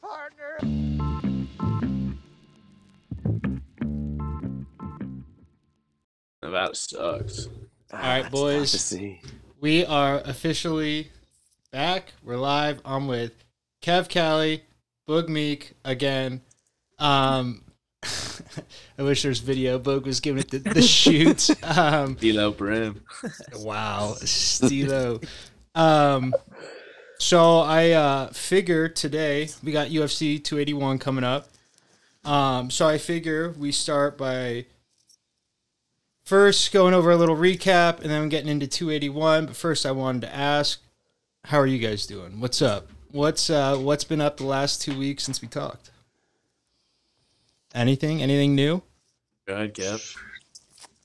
partner. Nevada sucks. All right, it's boys. See. We are officially back. We're live. I'm with Kev Cali, Boog Meek again. Um, I wish there's video. Boog was giving it the, the shoot. Um, D'Lo Brim. wow, Stilo. Um, so I uh, figure today we got UFC 281 coming up. Um, so I figure we start by first going over a little recap and then getting into 281. But first, I wanted to ask, how are you guys doing? What's up? What's uh, what's been up the last two weeks since we talked? Anything? Anything new? Go ahead, Gap.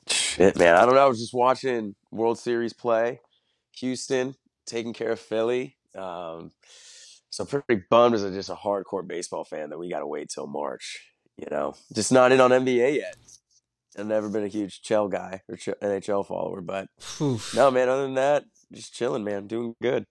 Shit, man. I don't know. I was just watching World Series play. Houston taking care of Philly. Um, so I'm pretty bummed as a, just a hardcore baseball fan that we got to wait till March. You know, just not in on NBA yet. I've never been a huge Chell guy or Ch- NHL follower, but Oof. no, man. Other than that, just chilling, man. Doing good.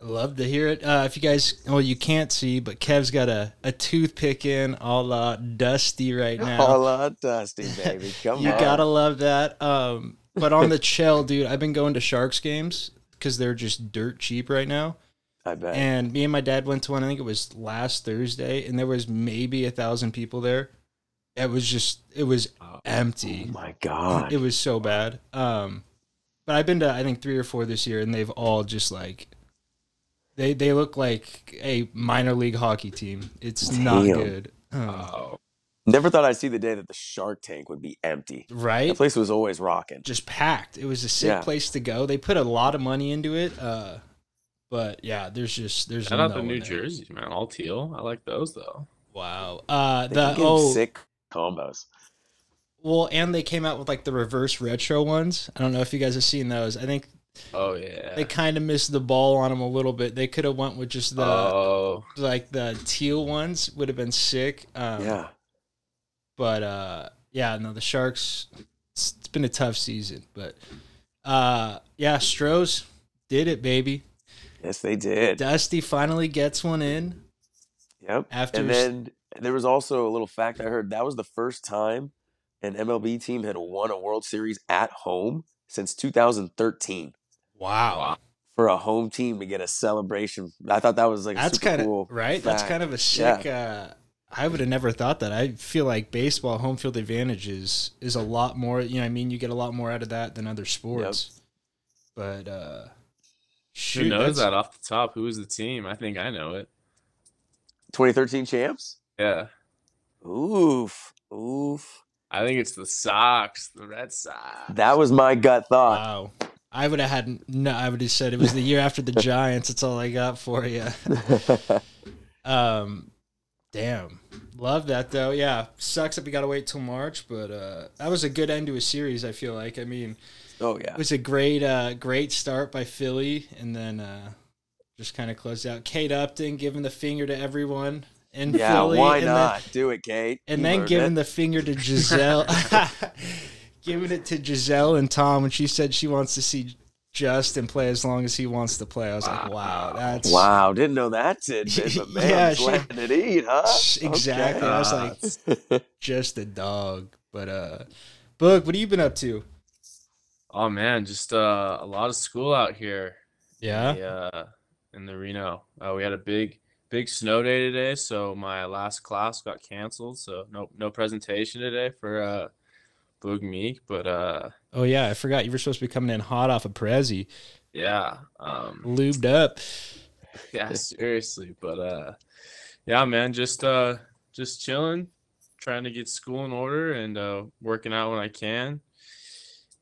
I love to hear it. Uh, if you guys, well, you can't see, but Kev's got a, a toothpick in, a la Dusty right now. All lot dusty, baby. Come you on. You gotta love that. Um, but on the chill, dude, I've been going to Sharks games because they're just dirt cheap right now. I bet. And me and my dad went to one. I think it was last Thursday, and there was maybe a thousand people there. It was just, it was empty. oh my god. It was so bad. Um, but I've been to I think three or four this year, and they've all just like they they look like a minor league hockey team. It's not good, Um, Oh, Never thought I'd see the day that the Shark Tank would be empty. right? the place was always rocking. Just packed. It was a sick Yeah. place to go. They put a lot of money into it. Uh, but yeah, there's just there's shout out the New there. Jerseys, man. All teal. I like those though. Wow. Uh, They the oh sick combos. well, and they came out with like the reverse retro ones. I don't know if you guys have seen those. I think Oh yeah. they kind of missed the ball on them a little bit. They could have went with just the oh, like the teal ones would have been sick. Um, yeah. But uh, yeah, no, the Sharks. It's, it's been a tough season, but uh, yeah, Stros did it, baby. Yes, they did. Dusty finally gets one in. Yep. After and then there was also a little fact I heard that was the first time an MLB team had won a World Series at home since 2013. Wow, wow. For a home team to get a celebration, I thought that was like a that's super kind of cool. right. That's kind of a sick. Uh, I would have never thought that. I feel like baseball home field advantage is is a lot more. You know, what I mean, you get a lot more out of that than other sports. But uh, Who knows that's- that off the top? Who is the team? I think I know it. 2013 champs. Yeah. Oof, oof. I think it's the Sox, the Red Sox. That was my gut thought. Wow. I would have had no. I would have said it was the year after the Giants. That's all I got for you. Um, damn, love that though. Yeah, sucks that we gotta wait till March, but uh, that was a good end to a series. I feel like. I mean, oh yeah, it was a great, uh, great start by Philly, and then uh, just kind of closed out. Kate Upton giving the finger to everyone in Yeah, Philly, why not? Do it, Kate. And You then giving it. the finger to Gisele, giving it to Gisele and Tom when she said she wants to see Justin play as long as he wants to play. I was like, wow, that's Wow, didn't know that tidbit, but man, Yeah, she- letting it eat, huh? Exactly. I was like, like, just a dog. But uh Boog, what have you been up to? Oh man, just uh, a lot of school out here. Yeah. the, uh, in the Reno. Uh, we had a big, big snow day today, so my last class got canceled. So no, no presentation today for uh, Boog Meek. But uh, Oh yeah, I forgot you were supposed to be coming in hot off of Prezi. yeah, um, Lubed up. yeah, seriously. But uh, yeah, man, just uh, just chilling, trying to get school in order and uh, working out when I can,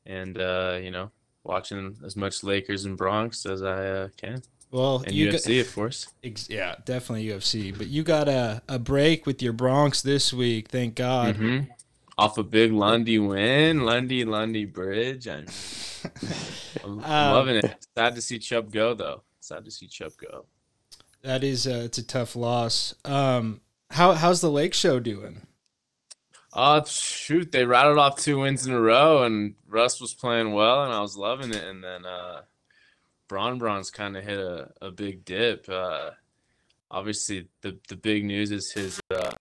and uh, you know, watching as much Lakers and Bronx as I uh, can, Well, and you UFC, got of course. ex- yeah, definitely UFC. But you got a, a break with your Bronx this week, thank God. hmm Off a big Lundy win, Lundy Lundy Bridge. I'm, I'm, I'm Um, loving it. Sad to see Chubb go though. Sad to see Chubb go. That is uh, it's a tough loss. Um how how's the Lake Show doing? Oh shoot! They rattled off two wins in a row, and Russ was playing well, and I was loving it. And then uh, Bron Bron's kind of hit a, a big dip. Uh, obviously the the big news is his uh,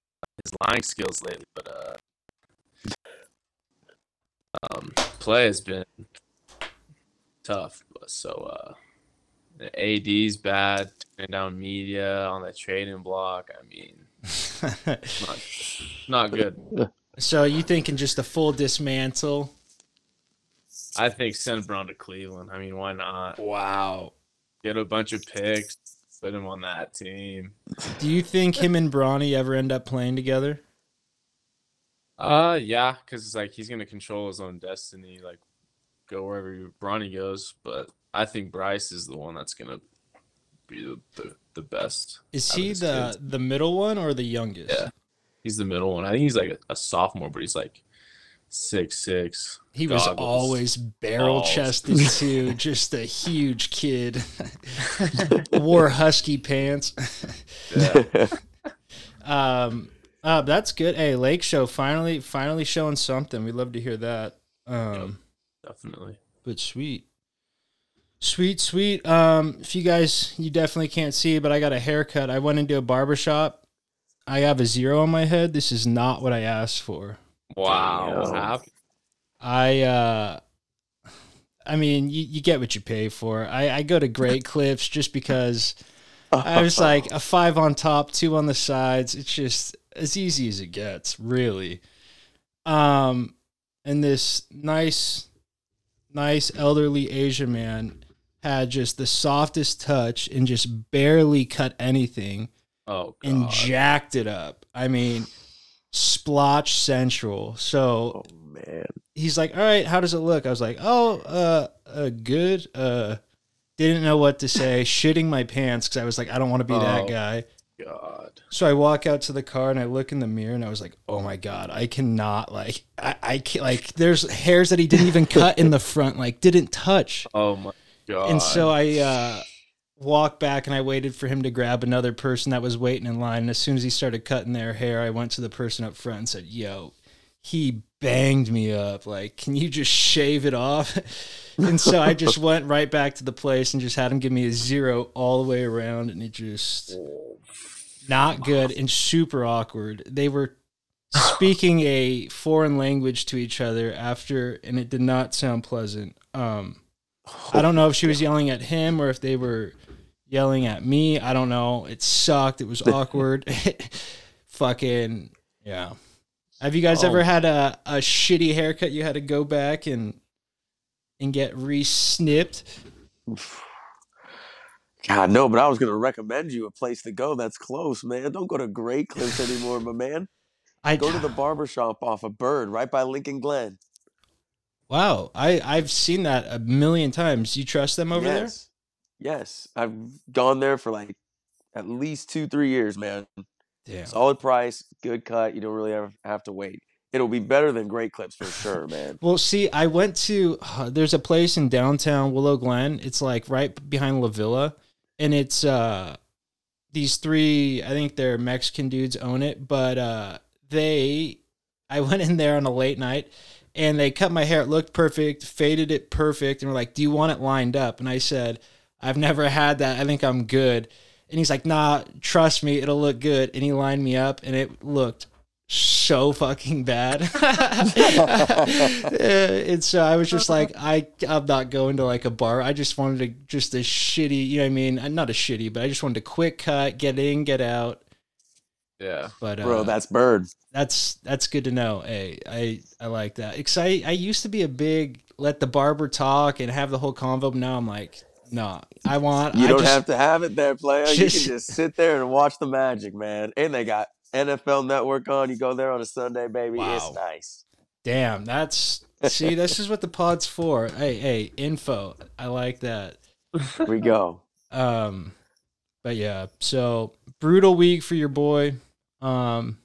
his lying skills lately, but uh, um, play has been tough. So uh, the AD's bad, turning down media on the trading block. I mean, not, not good. so you thinking just a full dismantle? I think send Bron to Cleveland. I mean, why not? Wow. Get a bunch of picks, put him on that team. Do you think him and Bronny ever end up playing together? Uh, yeah, because it's like he's gonna control his own destiny, like go wherever Bronny goes. But I think Bryce is the one that's gonna be the the, the best. Is he the kids. the middle one or the youngest? Yeah. He's the middle one. I think he's like a, a sophomore, but he's like six six. He was Goggles. always barrel chested too, just a huge kid. Wore husky pants. Yeah. Um, uh, that's good. Hey, Lake Show finally finally showing something. We'd love to hear that. Um, Definitely. but sweet, sweet, sweet. Um, if you guys, you definitely can't see, but I got a haircut. I went into a barber shop. I have a zero on my head. This is not what I asked for. Wow. Damn. I uh I mean, you, you get what you pay for. I, I go to Great Clips just because I was like a five on top, two on the sides. It's just as easy as it gets, really. Um, and this nice, nice elderly Asian man had just the softest touch and just barely cut anything Oh God. and jacked it up. I mean, splotch central. So oh man. he's like, "All right, how does it look?" I was like, "Oh, uh, uh good." Uh, didn't know what to say, shitting my pants because I was like, "I don't want to be that Oh. guy." God. So I walk out to the car and I look in the mirror and I was like, "Oh my god, I cannot like, I, I can't like." There's hairs that he didn't even cut in the front, like didn't touch. Oh my god. And so I uh, walked back and I waited for him to grab another person that was waiting in line. And as soon as he started cutting their hair, I went to the person up front and said, Yo, he banged me up. Like, can you just shave it off? and so I just went right back to the place and just had him give me a zero all the way around. And it just not good and super awkward. They were speaking a foreign language to each other after, and it did not sound pleasant. Um, I don't know if she was yelling at him or if they were yelling at me. I don't know. It sucked. It was awkward. Fucking yeah. Have you guys Oh. ever had a, a shitty haircut you had to go back and and get re-snipped? God no, but I was gonna recommend you a place to go that's close, man. Don't go to Great Clips anymore, my man. I Go to the barber shop off a bird right by Lincoln Glen. Wow, I I've seen that a million times. You trust them over yes. Yes. I've gone there for like at least two, three years, man. Yeah. Solid price, good cut. You don't really ever have to wait. It'll be better than Great Clips for sure, man. Well, see, I went to there's a place in downtown Willow Glen. It's like right behind La Villa, and it's uh these three. I think they're Mexican dudes own it, but uh they. I went in there on a late night, and they cut my hair. It looked perfect, faded it perfect, and were like, "Do you want it lined up?" And I said, "I've never had that. I think I'm good." And he's like, "Nah, trust me, it'll look good." And he lined me up, and it looked so fucking bad. and so I was just like, I I'm not going to like a bar. I just wanted to just a shitty, you know what I mean? Uh, Not a shitty, but I just wanted a quick cut, get in, get out. Yeah. But uh, Bro, that's bird. that's that's good to know. Hey, I I like that. Cause I I used to be a big let the barber talk and have the whole convo. But now I'm like, nah. I want. You I don't just, have to have it there, player. you can just sit there and watch the magic, man. And they got NFL Network on. You go there on a Sunday, baby. Wow. It's nice. Damn, that's see. this is what the pod's for. Hey, hey, info. I like that. We go. Um, but yeah, so brutal week for your boy. Um,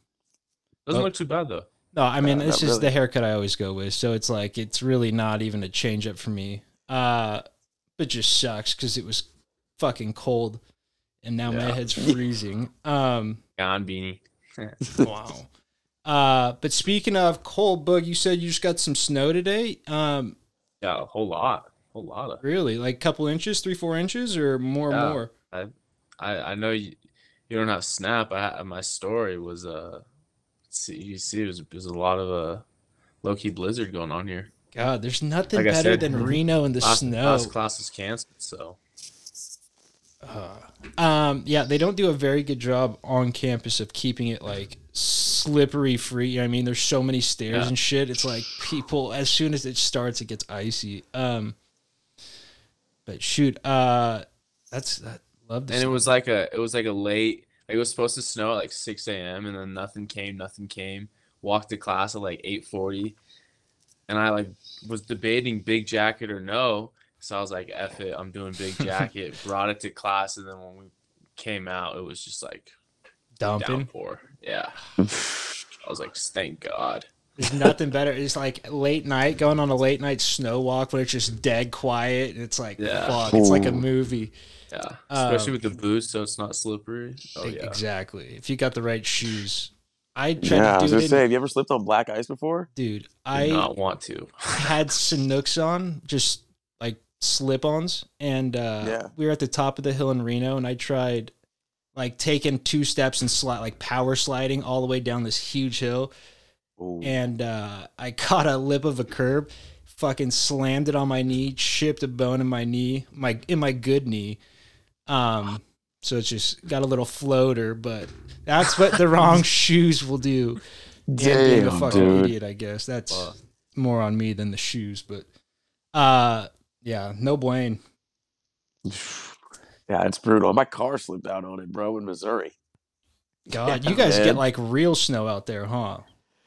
Doesn't Oh. look too bad though. no, I mean Uh, it's not just the haircut I always go with, so it's like it's really not even a change up for me. Uh, but just sucks because it was fucking cold, and now my head's freezing. Um, Gone beanie. wow. Uh, but speaking of cold, Boog, you said you just got some snow today. Um, Yeah, a whole lot. A whole lot of really, like a couple inches, three, four inches, or more, Yeah. more. I I I know you you don't have Snap, I had, my story was uh, see you see, it was, it was a lot of a uh, low key blizzard going on here. God, there's nothing Like better said, than Reno in the Last, snow. last class was canceled, so Um, yeah, they don't do a very good job on campus of keeping it like slippery free. You know I mean, there's so many stairs Yeah. and shit. It's like people as soon as it starts, it gets icy. Um, but shoot, uh, that's I love this. and it was like a it was like a late like it was supposed to snow at like 6 a.m and then nothing came nothing came walked to class at like 8.40 and i like was debating big jacket or no so i was like F it i'm doing big jacket brought it to class and then when we came out it was just like dumping. downpour yeah i was like thank god There's nothing better. It's like late night going on a late night snow walk when it's just dead quiet. and It's like Yeah. fuck. It's like a movie. yeah Um, especially with the boots so it's not slippery oh yeah Exactly. If you got the right shoes. I tried Yeah, I to was do gonna it. say, have you ever slipped on black ice before? dude, I I do not want to had Sanuks on, just like slip ons, and uh, Yeah. we were at the top of the hill in Reno, and I tried like taking two steps and slide, like power sliding all the way down this huge hill, Ooh. and uh, I caught a lip of a curb, fucking slammed it on my knee, chipped a bone in my knee, my in my good knee. Um, so it's just got a little floater, but that's what the wrong shoes will do. And being a Damn, fucking dude. idiot, I guess that's Fuck. more on me than the shoes. But uh, yeah, no blame. Yeah, it's brutal. My car slipped out on it, bro, in Missouri. God, Yeah, you guys man. get like real snow out there, huh?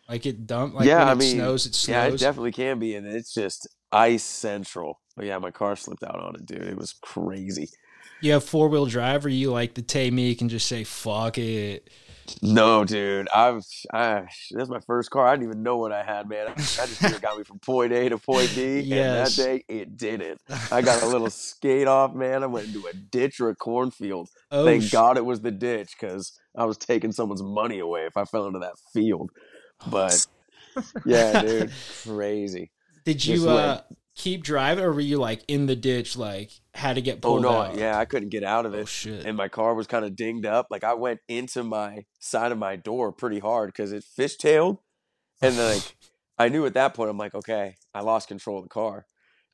Like it dump. Like Yeah, when I it mean, snows, it snows. Yeah, it definitely can be, and it's just ice central. But yeah, my car slipped out on it, dude. It was crazy. You have four wheel drive, or you like the Tay Meek and just say fuck it. No, dude, I've I that's my first car. I didn't even know what I had, man. I just got me from point A to point B, Yes. and that day it didn't. I got a little skate off, man. I went into a ditch or a cornfield. Oh, Thank sh- God it was the ditch because I was taking someone's money away if I fell into that field. But yeah, dude, crazy. Did you uh, keep driving, or were you like in the ditch, like had to get oh, pulled. Oh no, out? yeah, I couldn't get out of it. Oh it. shit. and my car was kind of dinged up. Like I went into my side of my door pretty hard because it fishtailed, and then like I knew at that point I'm like, okay, I lost control of the car,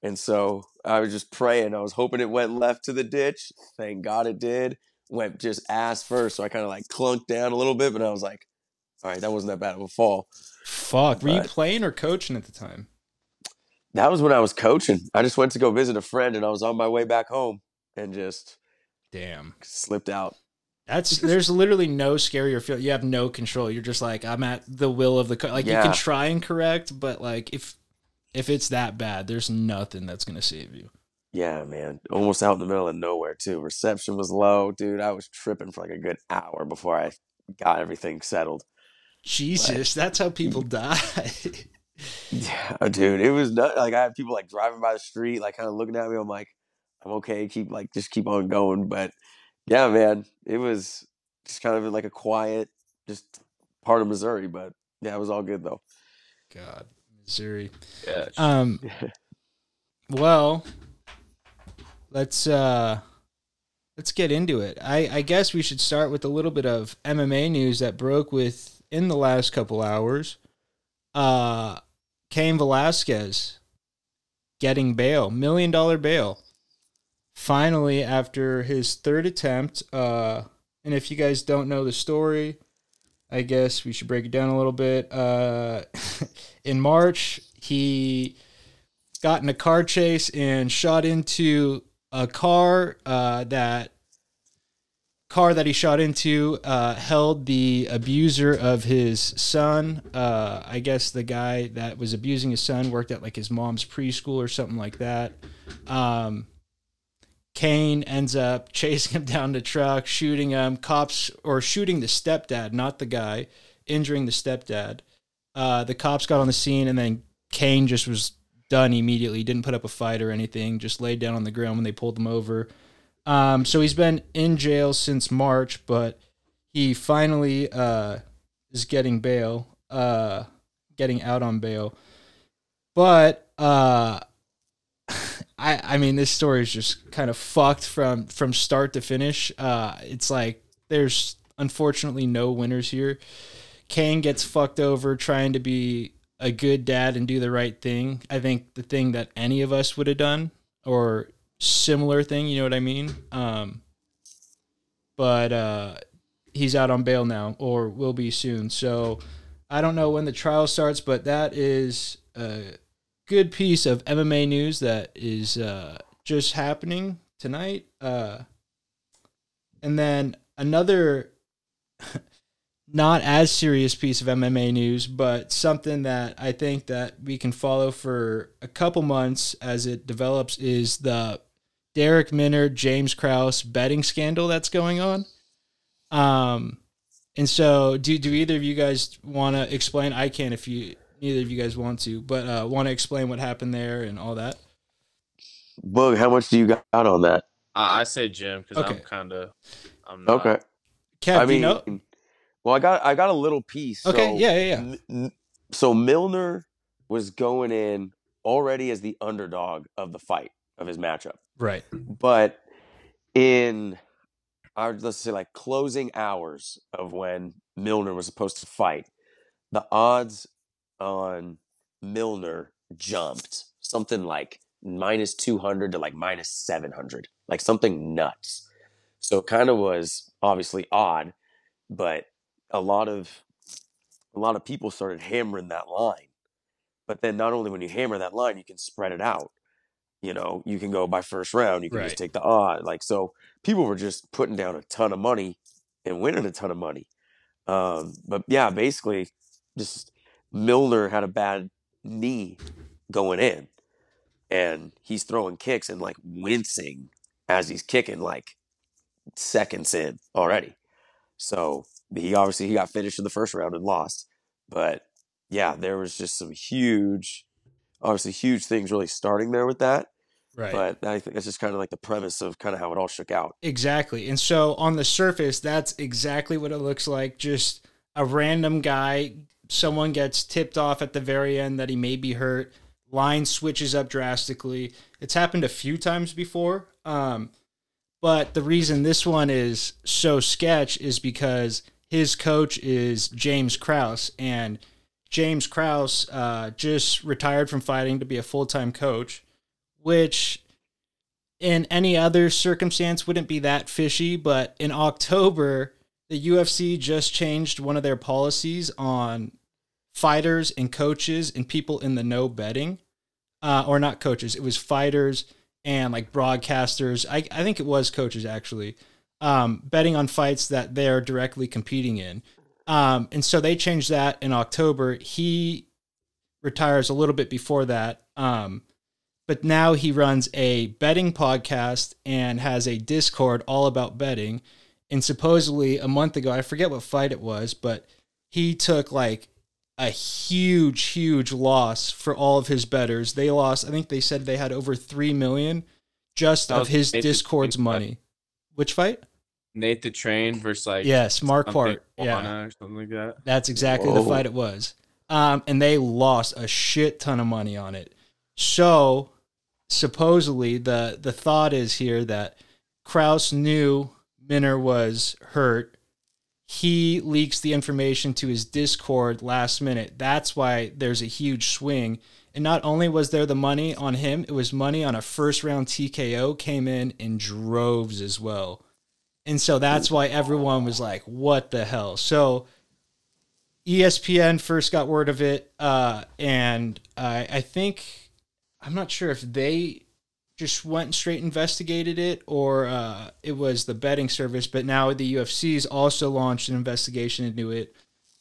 and so I was just praying. I was hoping it went left to the ditch. Thank God it did. Went just ass first, so I kind of like clunked down a little bit, but I was like, all right, that wasn't that bad of a fall. Fuck. Were you playing or coaching at the time? That was when I was coaching. I just went to go visit a friend, and I was on my way back home, and just Damn. slipped out. That's there's literally no scarier feel. You have no control. You're just like I'm at the will of the co- like you can try and correct, but like if if it's that bad, there's nothing that's gonna save you. Yeah, man. Almost out in the middle of nowhere too. Reception was low, dude. I was tripping for like a good hour before I got everything settled. Jesus, that's how people die. Yeah, dude. It was not like I had people like driving by the street, like kind of looking at me. I'm like, I'm okay. Keep like just keep on going. But yeah, man, it was just kind of like a quiet, just part of Missouri. But yeah, it was all good though. God, Missouri. yeah Um. Well, let's uh, let's get into it. I I guess we should start with a little bit of MMA news that broke within the last couple hours. Uh, Cain Velasquez getting bail, million dollar bail. Finally, after his third attempt, uh, and if you guys don't know the story, I guess we should break it down a little bit. Uh, in March, he got in a car chase and shot into a car uh, that car that he shot into uh, held the abuser of his son. Uh, I guess the guy that was abusing his son worked at like his mom's preschool or something like that. Um, Cain ends up chasing him down the truck, shooting him. Cops or shooting the stepdad, not the guy, injuring the stepdad. Uh, the cops got on the scene, and then Cain just was done immediately. Didn't put up a fight or anything. Just laid down on the ground when they pulled him over. Um, so he's been in jail since March, but he finally uh, is getting bail, uh, getting out on bail. But uh, I I mean this story is just kind of fucked from from start to finish. Uh, it's like there's unfortunately no winners here. Cain gets fucked over trying to be a good dad and do the right thing. I think the thing that any of us would have done or similar thing, you know what I mean? Um, but uh, he's out on bail now or will be soon. So I don't know when the trial starts, but that is a good piece of MMA news that is uh, just happening tonight. Uh, and then another not as serious piece of MMA news, but something that I think that we can follow for a couple months as it develops is the Darrick Minner, James Krause betting scandal that's going on. Um, and so do do either of you guys want to explain? I can if you neither of you guys want to, but uh, want to explain what happened there and all that. Boog, how much do you got on that? I, I say Jim because Okay. I'm kind of. I'm not. Okay. Kev, I do you mean, know? well, I got I got a little piece. Okay, so yeah, yeah, yeah. M- m- so Minner was going in already as the underdog of the fight of his matchup, Right. but in our let's say like closing hours of when Minner was supposed to fight, the odds on Minner jumped something like minus 200 to like minus 700, like something nuts. So it kind of was obviously odd, but a lot of a lot of people started hammering that line. But then not only when you hammer that line, you can spread it out. You know, you can go by first round, you can Right. just take the odd. Like so people were just putting down a ton of money and winning a ton of money. Um, but yeah, basically just Minner had a bad knee going in and he's throwing kicks and like wincing as he's kicking like seconds in already. So he obviously he got finished in the first round and lost. But yeah, there was just some huge, obviously huge things really starting there with that. Right. But I think that's just kind of like the premise of kind of how it all shook out. Exactly. And so on the surface, that's exactly what it looks like. Just a random guy, someone gets tipped off at the very end that he may be hurt. Line switches up drastically. It's happened a few times before. Um, but the reason this one is so sketch is because his coach is James Krause, and James Krause uh, just retired from fighting to be a full time coach, which in any other circumstance wouldn't be that fishy. But in October, the UFC just changed one of their policies on fighters and coaches and people in the no betting, uh, or not coaches. It was fighters and like broadcasters. I, I think it was coaches actually um, betting on fights that they're directly competing in. Um, and so they changed that in October. He retires a little bit before that. Um, but now he runs a betting podcast and has a Discord all about betting. And supposedly a month ago, I forget what fight it was, but he took like a huge, huge loss for all of his betters. They lost, I think they said they had over 3 million just of his Discord's money. Which fight? Nate the Train versus like Yes, Mark something Part. Yeah. Or something like that. That's exactly the fight it was. Um, and they lost a shit ton of money on it. So supposedly the the thought is here that Krause knew Minner was hurt. He leaks the information to his Discord last minute. That's why there's a huge swing. And not only was there the money on him, it was money on a first round TKO came in in droves as well. And so that's why everyone was like, what the hell? So ESPN first got word of it, uh, and I I think I'm not sure if they just went straight investigated it or uh, it was the betting service. But now the UFC's also launched an investigation into it.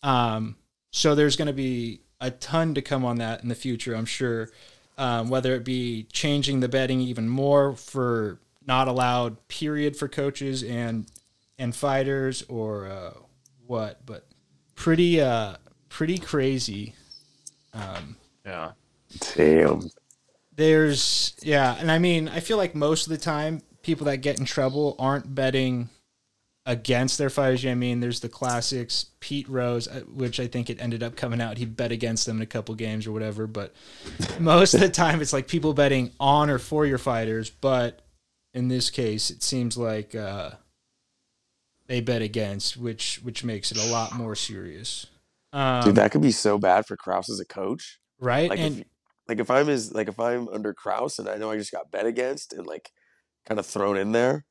Um, so there's going to be a ton to come on that in the future, I'm sure. Um, whether it be changing the betting even more for not allowed period for coaches and and fighters or uh, what, but pretty uh pretty crazy. Um, Yeah. Damn. there's yeah, and I mean I feel like most of the time people that get in trouble aren't betting against their fighters. You know I mean, there's the classics. Pete Rose, uh, which I think it ended up coming out, he bet against them in a couple games or whatever. But most of the time, it's like people betting on or for your fighters. But in this case, it seems like uh, they bet against, which which makes it a lot more serious. Um, Dude, that could be so bad for Krause as a coach. right? Like and if like if I'm his like if I'm under Krause and I know I just got bet against and like kind of thrown in there,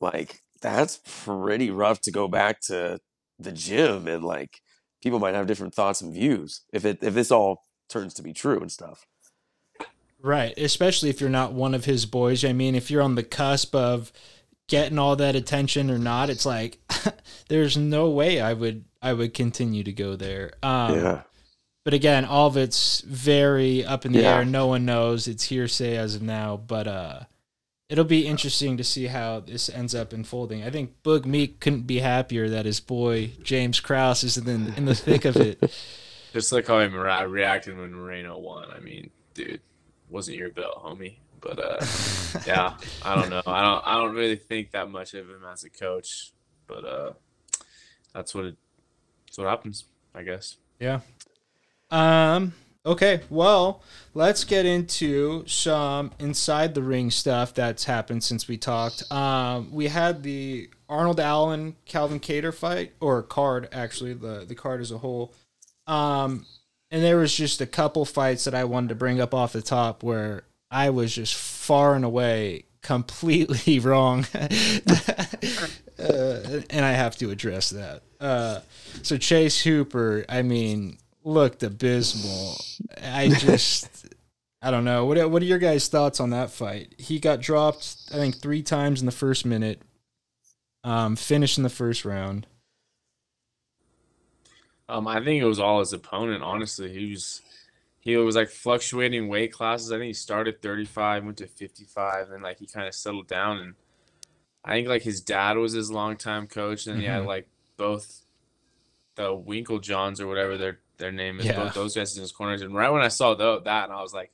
like that's pretty rough to go back to the gym and like people might have different thoughts and views if it if this all turns to be true and stuff. Right, especially if you're not one of his boys. I mean, if you're on the cusp of getting all that attention or not, it's like there's no way I would I would continue to go there. Um, yeah. But again, all of it's very up in the Yeah. air. No one knows. It's hearsay as of now. But uh, it'll be interesting to see how this ends up unfolding. I think Boog Meek couldn't be happier that his boy James Krause is in in the thick of it. Just like how I ra- reacted when Moreno won. I mean, dude, wasn't your belt, homie. But uh, yeah, I don't know. I don't. I don't really think that much of him as a coach. But uh, that's what it. That's what happens. I guess. Yeah. Um. Okay. Well, let's get into some inside the ring stuff that's happened since we talked. Um, we had the Arnold Allen Calvin Kattar fight, or card actually, the the card as a whole. Um, and there was just a couple fights that I wanted to bring up off the top where I was just far and away completely wrong. uh, and I have to address that. Uh, so Chase Hooper, I mean, looked abysmal. I just, I don't know. What what are your guys' thoughts on that fight? He got dropped, I think, three times in the first minute. Um, finished in the first round. Um, I think it was all his opponent. Honestly, he was he was like fluctuating weight classes. I think he started 35, went to 55, and like he kind of settled down. And I think like his dad was his longtime coach, and he had Mhm. like both the Winkeljohns or whatever their their name is, Yeah. both those guys in his corners. And right when I saw tho- that, and I was like,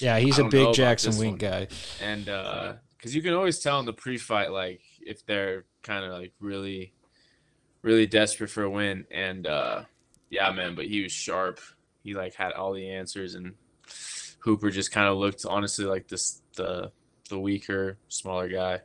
Yeah, he's a big Jackson Wink guy. and uh because you can always tell in the pre-fight like if they're kind of like really really desperate for a win and uh yeah man but he was sharp he like had all the answers and hooper just kind of looked honestly like this the the weaker smaller guy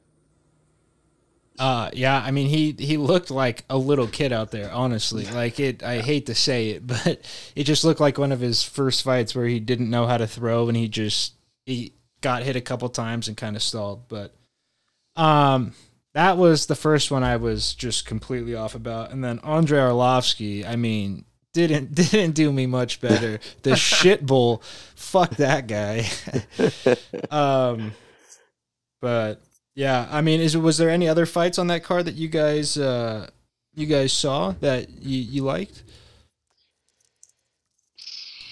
Uh, yeah, I mean he he looked like a little kid out there. Honestly, like it. I hate to say it, but it just looked like one of his first fights where he didn't know how to throw and he just he got hit a couple times and kind of stalled. But um, that was the first one I was just completely off about. And then Andrei Arlovski, I mean, didn't didn't do me much better. The shit bull, fuck that guy. um, but yeah, I mean, is was there any other fights on that card that you guys uh you guys saw that you you liked?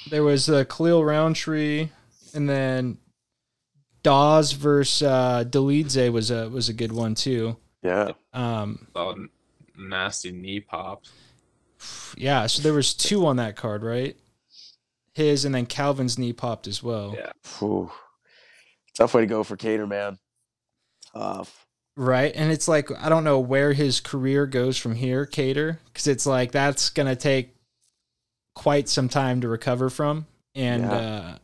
There was uh, Khalil Rountree, and then Dawes versus uh, Delidze was a was a good one too. Yeah. Um, oh, nasty knee pop yeah, so there was two on that card, right? His and then Calvin's knee popped as well. Yeah. Whew. Tough way to go for Kattar, man. Tough. Right. And it's like, I don't know where his career goes from here, Kattar, because it's like that's going to take quite some time to recover from. And, Yeah. uh,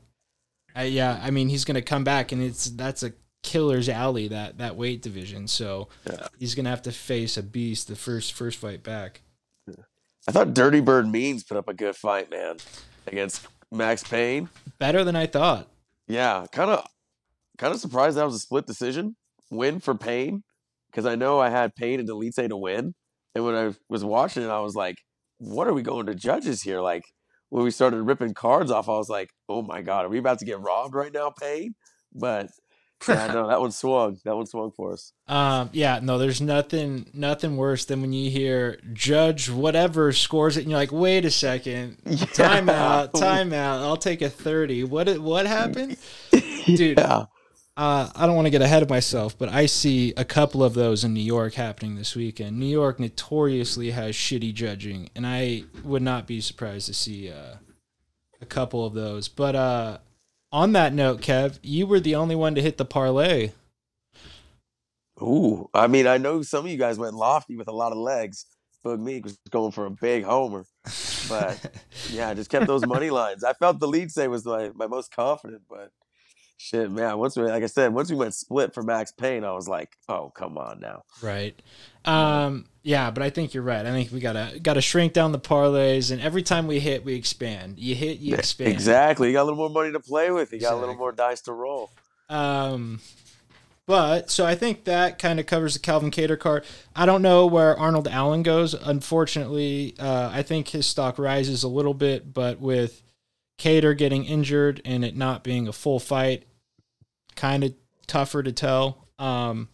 I, yeah, I mean, he's going to come back and it's that's a killer's alley, that, that weight division. So Yeah. he's going to have to face a beast the first, first fight back. I thought Dirty Bird Means put up a good fight, man, against Max Payne. Better than I thought. Yeah, kind of, kind of surprised that was a split decision win for Payne because I know I had Payne and Delete to win, and when I was watching it, I was like, "What are we going to judges here?" Like when we started ripping cards off, I was like, "Oh my god, are we about to get robbed right now, Payne?" But yeah, no, that one swung. That one swung for us. Um, yeah, no, there's nothing, nothing worse than when you hear judge whatever scores it, and you're like, wait a second, time out, time out. I'll take a thirty. What, what happened? Dude. Yeah. Uh, I don't want to get ahead of myself, but I see a couple of those in New York happening this weekend. New York notoriously has shitty judging, and I would not be surprised to see uh, a couple of those. But uh, on that note, Kev, you were the only one to hit the parlay. Ooh, I mean, I know some of you guys went lofty with a lot of legs. but me was going for a big homer. But yeah, I just kept those money lines. I felt the lead say was my, my most confident, but Shit, man. Once we, like I said, once we went split for Max Payne, I was like, oh, come on now. Right. Um, yeah, but I think you're right. I think we gotta gotta shrink down the parlays, and every time we hit, we expand. You hit, you expand. Exactly. You got a little more money to play with. You got a little more dice to roll. Um, but so I think that kind of covers the Calvin Kattar card. I don't know where Arnold Allen goes. Unfortunately, uh, I think his stock rises a little bit, but with Kattar getting injured and it not being a full fight, kind of tougher to tell. Um,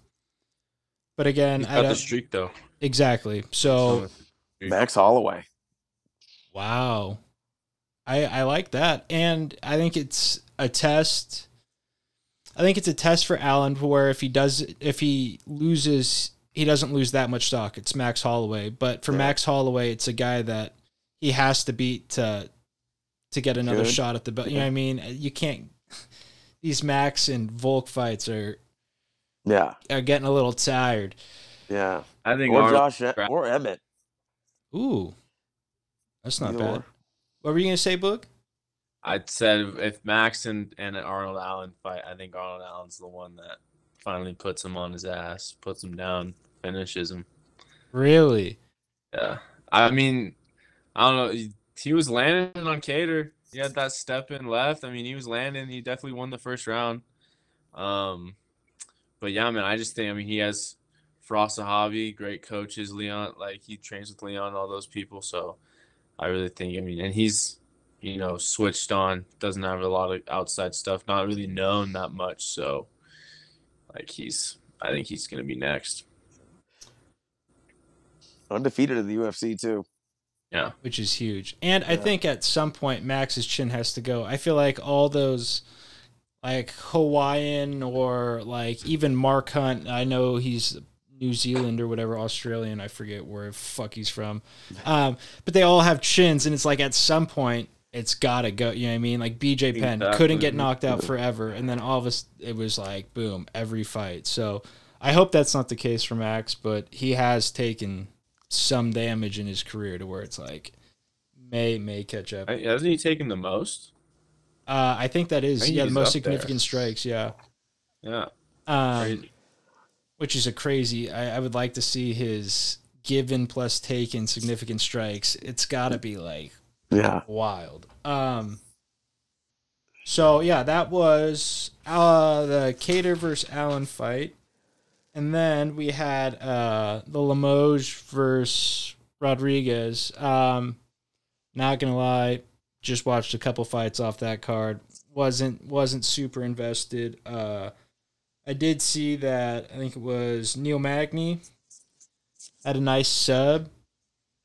but again, He's I got the streak though. exactly. So Max Holloway. Wow. I I like that. And I think it's a test. I think it's a test for Allen where if he does if he loses he doesn't lose that much stock. It's Max Holloway. But for Yeah. Max Holloway, it's a guy that he has to beat to to get another Good. shot at the belt. You know what I mean? You can't these Max and Volk fights are Yeah. are getting a little tired. Yeah. I think Or Arnold, Josh or Emmett. Ooh. That's not Either bad. or. What were you gonna say, Boog? I'd said if Max and, and Arnold Allen fight, I think Arnold Allen's the one that finally puts him on his ass, puts him down, finishes him. Really? Yeah. I mean, I don't know. He, was landing on Kattar. He had that step in left. I mean, he was landing. He definitely won the first round. Um, but yeah, man, I just think I mean he has Frost Hobby, great coaches, Leon. Like he trains with Leon, all those people. So I really think I mean, and he's you know switched on. Doesn't have a lot of outside stuff. Not really known that much. So like he's, I think he's gonna be next. Undefeated in the UFC too. Yeah. which is huge. And I think at some point Max's chin has to go. I feel like all those like Hawaiian or like even Mark Hunt, I know he's New Zealand or whatever, Australian, I forget where the fuck he's from. Um, but they all have chins and it's like at some point it's gotta go. You know what I mean? Like BJ Penn couldn't get knocked out forever, and then all of us it was like boom every fight. So I hope that's not the case for Max, but he has taken some damage in his career to where it's like may may catch up. I, hasn't he taken the most? Uh, I think that is I think yeah the most up there. significant strikes. Yeah, Yeah. um, which is a crazy. I, I would like to see his given plus taken significant strikes. It's got to be like Yeah. wild. Um. So yeah, that was uh the Kattar versus Allen fight, and then we had uh the Lemos versus Rodriguez. Um, not gonna lie, just watched a couple fights off that card. wasn't wasn't super invested. Uh, I did see that I think it was Neil Magny had a nice sub.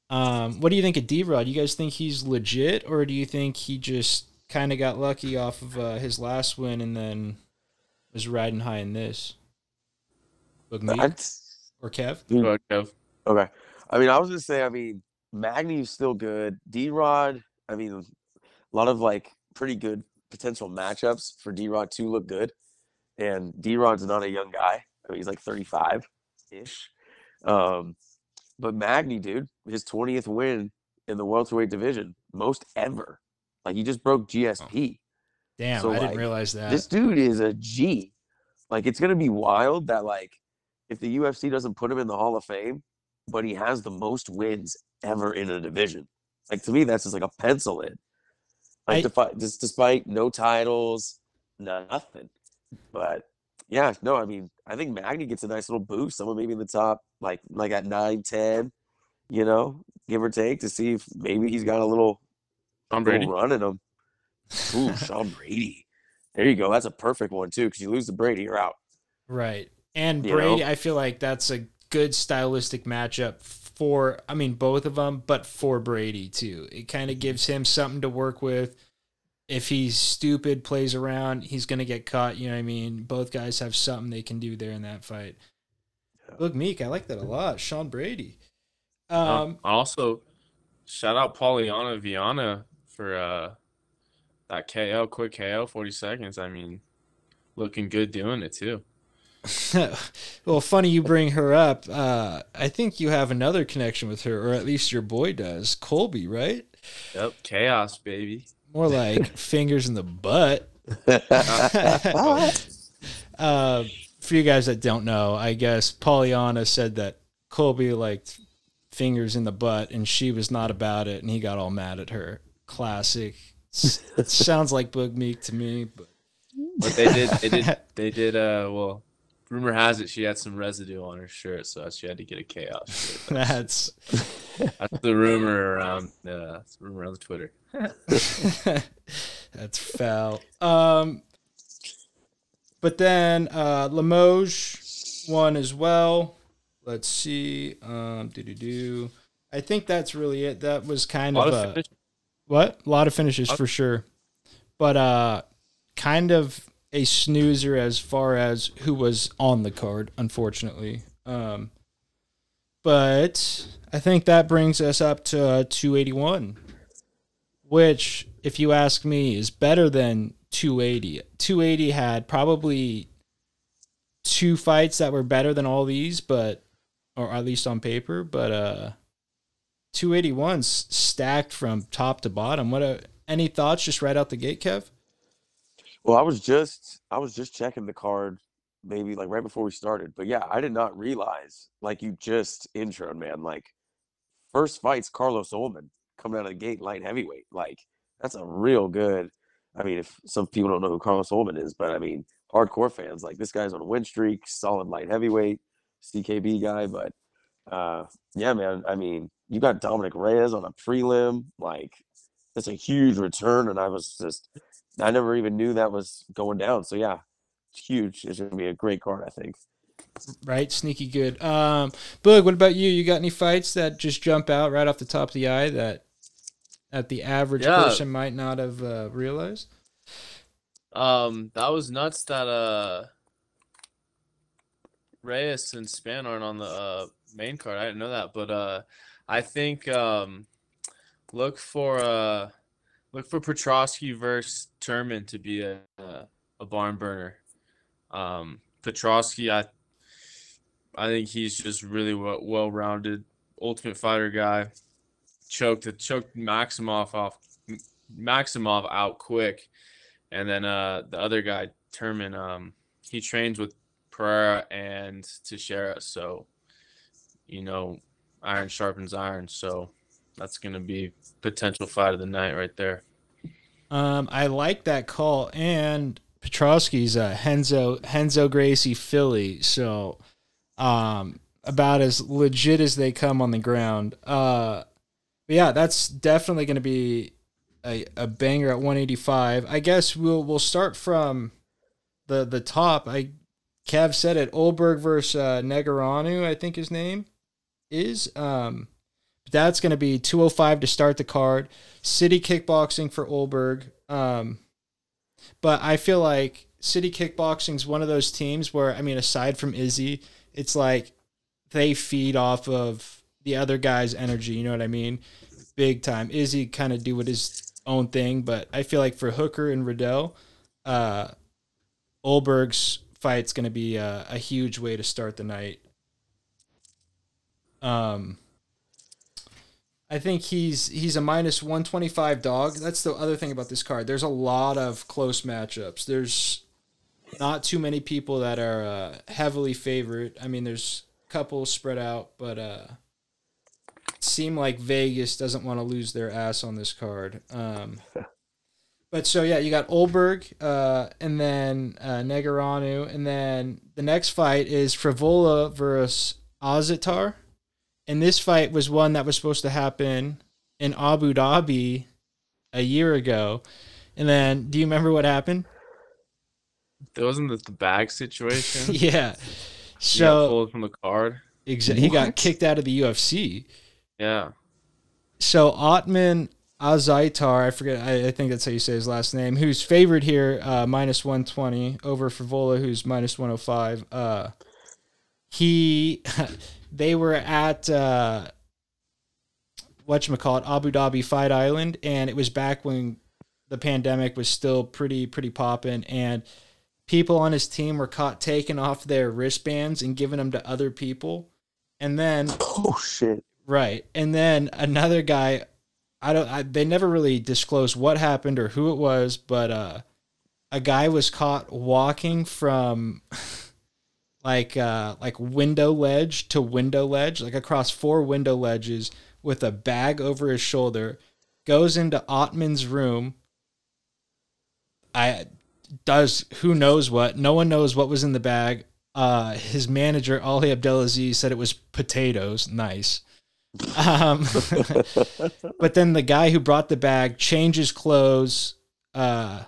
Um, what do you think of D Rod? You guys think he's legit, or do you think he just kind of got lucky off of uh, his last win and then was riding high in this? Boog Meek That's or Kev? Go ahead, Kev. okay. I mean, I was gonna say, I mean, Magny's still good. D Rod, I mean, a lot of like pretty good potential matchups for D Rod to look good. And D Rod's not a young guy. I mean, he's like 35 ish. Um, but Magny, dude, his 20th win in the welterweight division, most ever. Like he just broke GSP. Damn, So, I didn't realize that. This dude is a G. Like it's gonna be wild that like if the UFC doesn't put him in the Hall of Fame, but he has the most wins ever in a division. Like to me, that's just like a pencil in. Like I- defi- just despite no titles, nothing. But yeah, no, I mean, I think Magny gets a nice little boost. Someone maybe in the top, like like at 9, 10, you know, give or take, to see if maybe he's got a little Tom little Brady. run in him. Ooh, Sean Brady. There you go. That's a perfect one too. Because you lose the Brady, you're out. Right. And You Brady, know? I feel like that's a good stylistic matchup for, I mean, both of them, but for Brady too. It kind of gives him something to work with. If he's stupid, plays around, he's going to get caught. You know what I mean? Both guys have something they can do there in that fight. Look, Meek, I like that a lot. Sean Brady. Uh, Um, also, shout out Polyana Viana for uh, that KO, quick KO, 40 seconds. I mean, looking good doing it too. well, funny you bring her up. Uh, I think you have another connection with her, or at least your boy does. Colby, right? Yep, chaos, baby. More like fingers in the butt. uh, for you guys that don't know, I guess Polyana said that Colby liked fingers in the butt, and she was not about it, and he got all mad at her. Classic. it sounds like Boog Meek to me, but But they did. They did. They did. Uh, well, rumor has it she had some residue on her shirt, so she had to get a chaos shirt. that's That's the rumor around. Uh, that's the rumor around Twitter. that's foul. Um, but then uh, Lemos won as well. Let's see. Um, do do do. I think that's really it. That was kind lot of of a, finish- what a lot of finishes for sure, but uh, kind of a snoozer as far as who was on the card, unfortunately. Um, but I think that brings us up to uh, 281, which, if you ask me, is better than 280. 280 had probably two fights that were better than all these, but or at least on paper, but uh 281's stacked from top to bottom. What a, any thoughts just right out the gate, Kev? Well, I was just I was just checking the card maybe like right before we started. But yeah, I did not realize like you just introed, man. Like first fight's Carlos Ulberg coming out of the gate light heavyweight. Like that's a real good I mean, if some people don't know who Carlos Ulberg is, but I mean, hardcore fans, like this guy's on a win streak, solid light heavyweight, CKB guy, but uh yeah, man, I mean, you got Dominic Reyes on a prelim, like that's a huge return and I was just I never even knew that was going down. So yeah, it's huge. It's gonna be a great card, I think. Right, sneaky good. Um, Boog, what about you? You got any fights that just jump out right off the top of the eye that that the average Yeah. person might not have uh, realized? Um, that was nuts that uh Reyes and Spann aren't on the uh main card. I didn't know that, but uh I think um look for uh look for Petroski versus Turman to be a a, barn burner. Um Petroski I I think he's just really well, well-rounded ultimate fighter guy. Choked choked Maximov off Maximov out quick. And then uh, the other guy, Turman, um, he trains with Pereira and Teixeira. So, you know, iron sharpens iron. So that's going to be potential fight of the night right there. Um, I like that call, and Petroski's uh, Henzo Henzo Gracie Philly, so um, about as legit as they come on the ground. Uh, yeah, that's definitely going to be a, a banger at 185. I guess we'll we'll start from the the top. I Kev said it. Ulberg versus uh, Negaranu, I think his name is. Um, that's going to be 205 to start the card. City kickboxing for Ulberg. Um, but I feel like City kickboxing is one of those teams where, I mean, aside from Izzy, it's like they feed off of the other guy's energy. You know what I mean? Big time. Izzy kind of do what his own thing, but I feel like for Hooker and Riddell, uh, Ulberg's fight's going to be a, a huge way to start the night. Um, I think he's he's a minus 125 dog. That's the other thing about this card. There's a lot of close matchups. There's not too many people that are uh, heavily favored. I mean, there's a couple spread out, but uh, seem like Vegas doesn't want to lose their ass on this card. Um, but so yeah, you got Ulberg, uh, and then uh, Negaranu, and then the next fight is Frevola versus Azaitar. And this fight was one that was supposed to happen in Abu Dhabi a year ago. And then, do you remember what happened? There wasn't the, the bag situation. yeah. He got So pulled from the card. exa- he got kicked out of the UFC. Yeah. So Ottman Azaitar, I forget, I, I think that's how you say his last name, who's favored here, uh, minus 120 over Frevola, who's minus 105. Uh, he, they were at, uh, whatchamacallit, Abu Dhabi Fight Island, and it was back when the pandemic was still pretty, pretty popping, and people on his team were caught taking off their wristbands and giving them to other people. And then Oh shit. Right. And then another guy, I don't I, they never really disclosed what happened or who it was, but uh a guy was caught walking from like uh like window ledge to window ledge, like across four window ledges with a bag over his shoulder, goes into Ottman's room. I does who knows what? No one knows what was in the bag. Uh, his manager Ali Abdelaziz said it was potatoes. Nice. Um, but then the guy who brought the bag changes clothes, uh,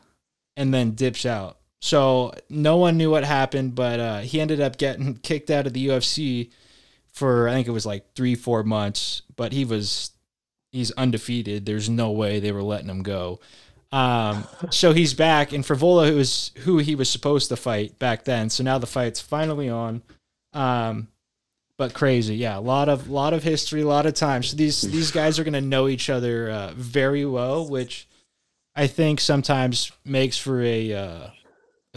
and then dips out. So no one knew what happened, but uh, he ended up getting kicked out of the UFC for I think it was like three, four months. But he was he's undefeated. There's no way they were letting him go. Um, so he's back, and Frevola, who was who he was supposed to fight back then. So now the fight's finally on. Um, but crazy, yeah, a lot of lot of history, a lot of time. So these these guys are gonna know each other uh, very well, which I think sometimes makes for a uh,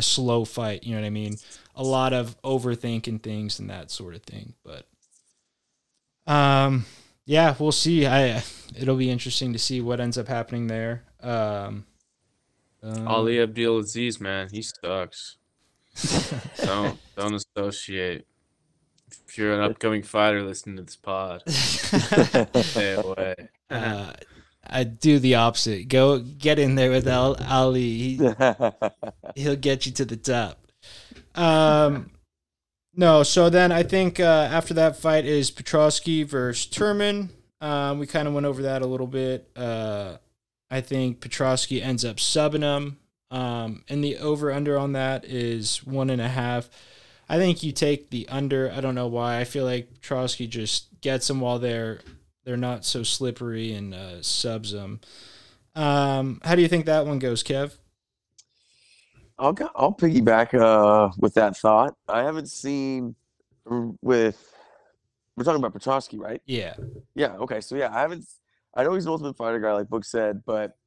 a slow fight. You know what I mean? A lot of overthinking things and that sort of thing. But um, yeah, we'll see. I it'll be interesting to see what ends up happening there. Um, um, Ali Abdelaziz, man, he sucks. don't don't associate. If you're an upcoming fighter listening to this pod, stay away. uh, I do the opposite. Go get in there with Al- Ali. He, he'll get you to the top. Um, no, so then I think uh, after that fight is Petroski versus Turman. Um, we kind of went over that a little bit. Uh, I think Petroski ends up subbing him. Um, and the over under on that is one and a half. I think you take the under. I don't know why. I feel like Petroski just gets him while they're they're not so slippery and uh, subs them. Um, how do you think that one goes, Kev? I'll go, I'll piggyback uh, with that thought. I haven't seen with we're talking about Petroski, right? Yeah. Yeah. Okay. So yeah, I haven't. I know he's an ultimate fighter guy, like Boog said, but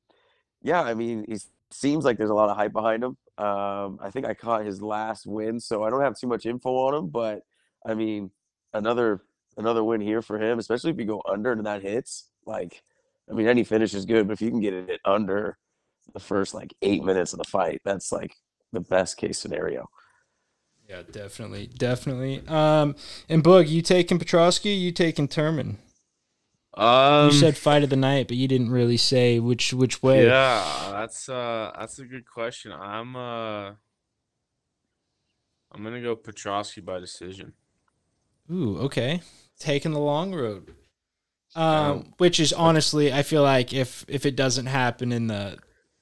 yeah, I mean, he seems like there's a lot of hype behind him. Um, I think I caught his last win, so I don't have too much info on him, but I mean, another another win here for him, especially if you go under and that hits. Like, I mean, any finish is good, but if you can get it under the first like eight minutes of the fight, that's like the best case scenario. Yeah, definitely, definitely. Um, and Boog, you taking Petroski? You taking Turman? Um, you said fight of the night, but you didn't really say which which way. Yeah, that's uh that's a good question. I'm uh I'm gonna go Petroski by decision. Ooh, okay. Taking the long road. Um, which is honestly, I feel like if if it doesn't happen in the,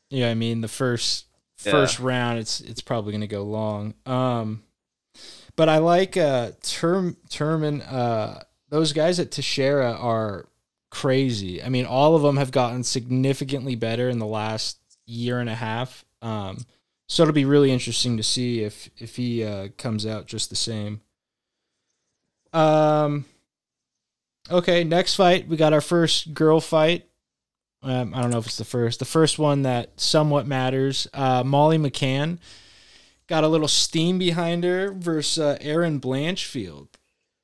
you know, I mean, the first first yeah. round, it's it's probably gonna go long. Um, but I like uh Term Turman. Uh, those guys at Teixeira are crazy. I mean, all of them have gotten significantly better in the last year and a half. Um, so it'll be really interesting to see if if he uh, comes out just the same. Um. Okay, next fight we got our first girl fight. Um, I don't know if it's the first. The first one that somewhat matters. Uh, Molly McCann got a little steam behind her versus uh, Erin Blanchfield.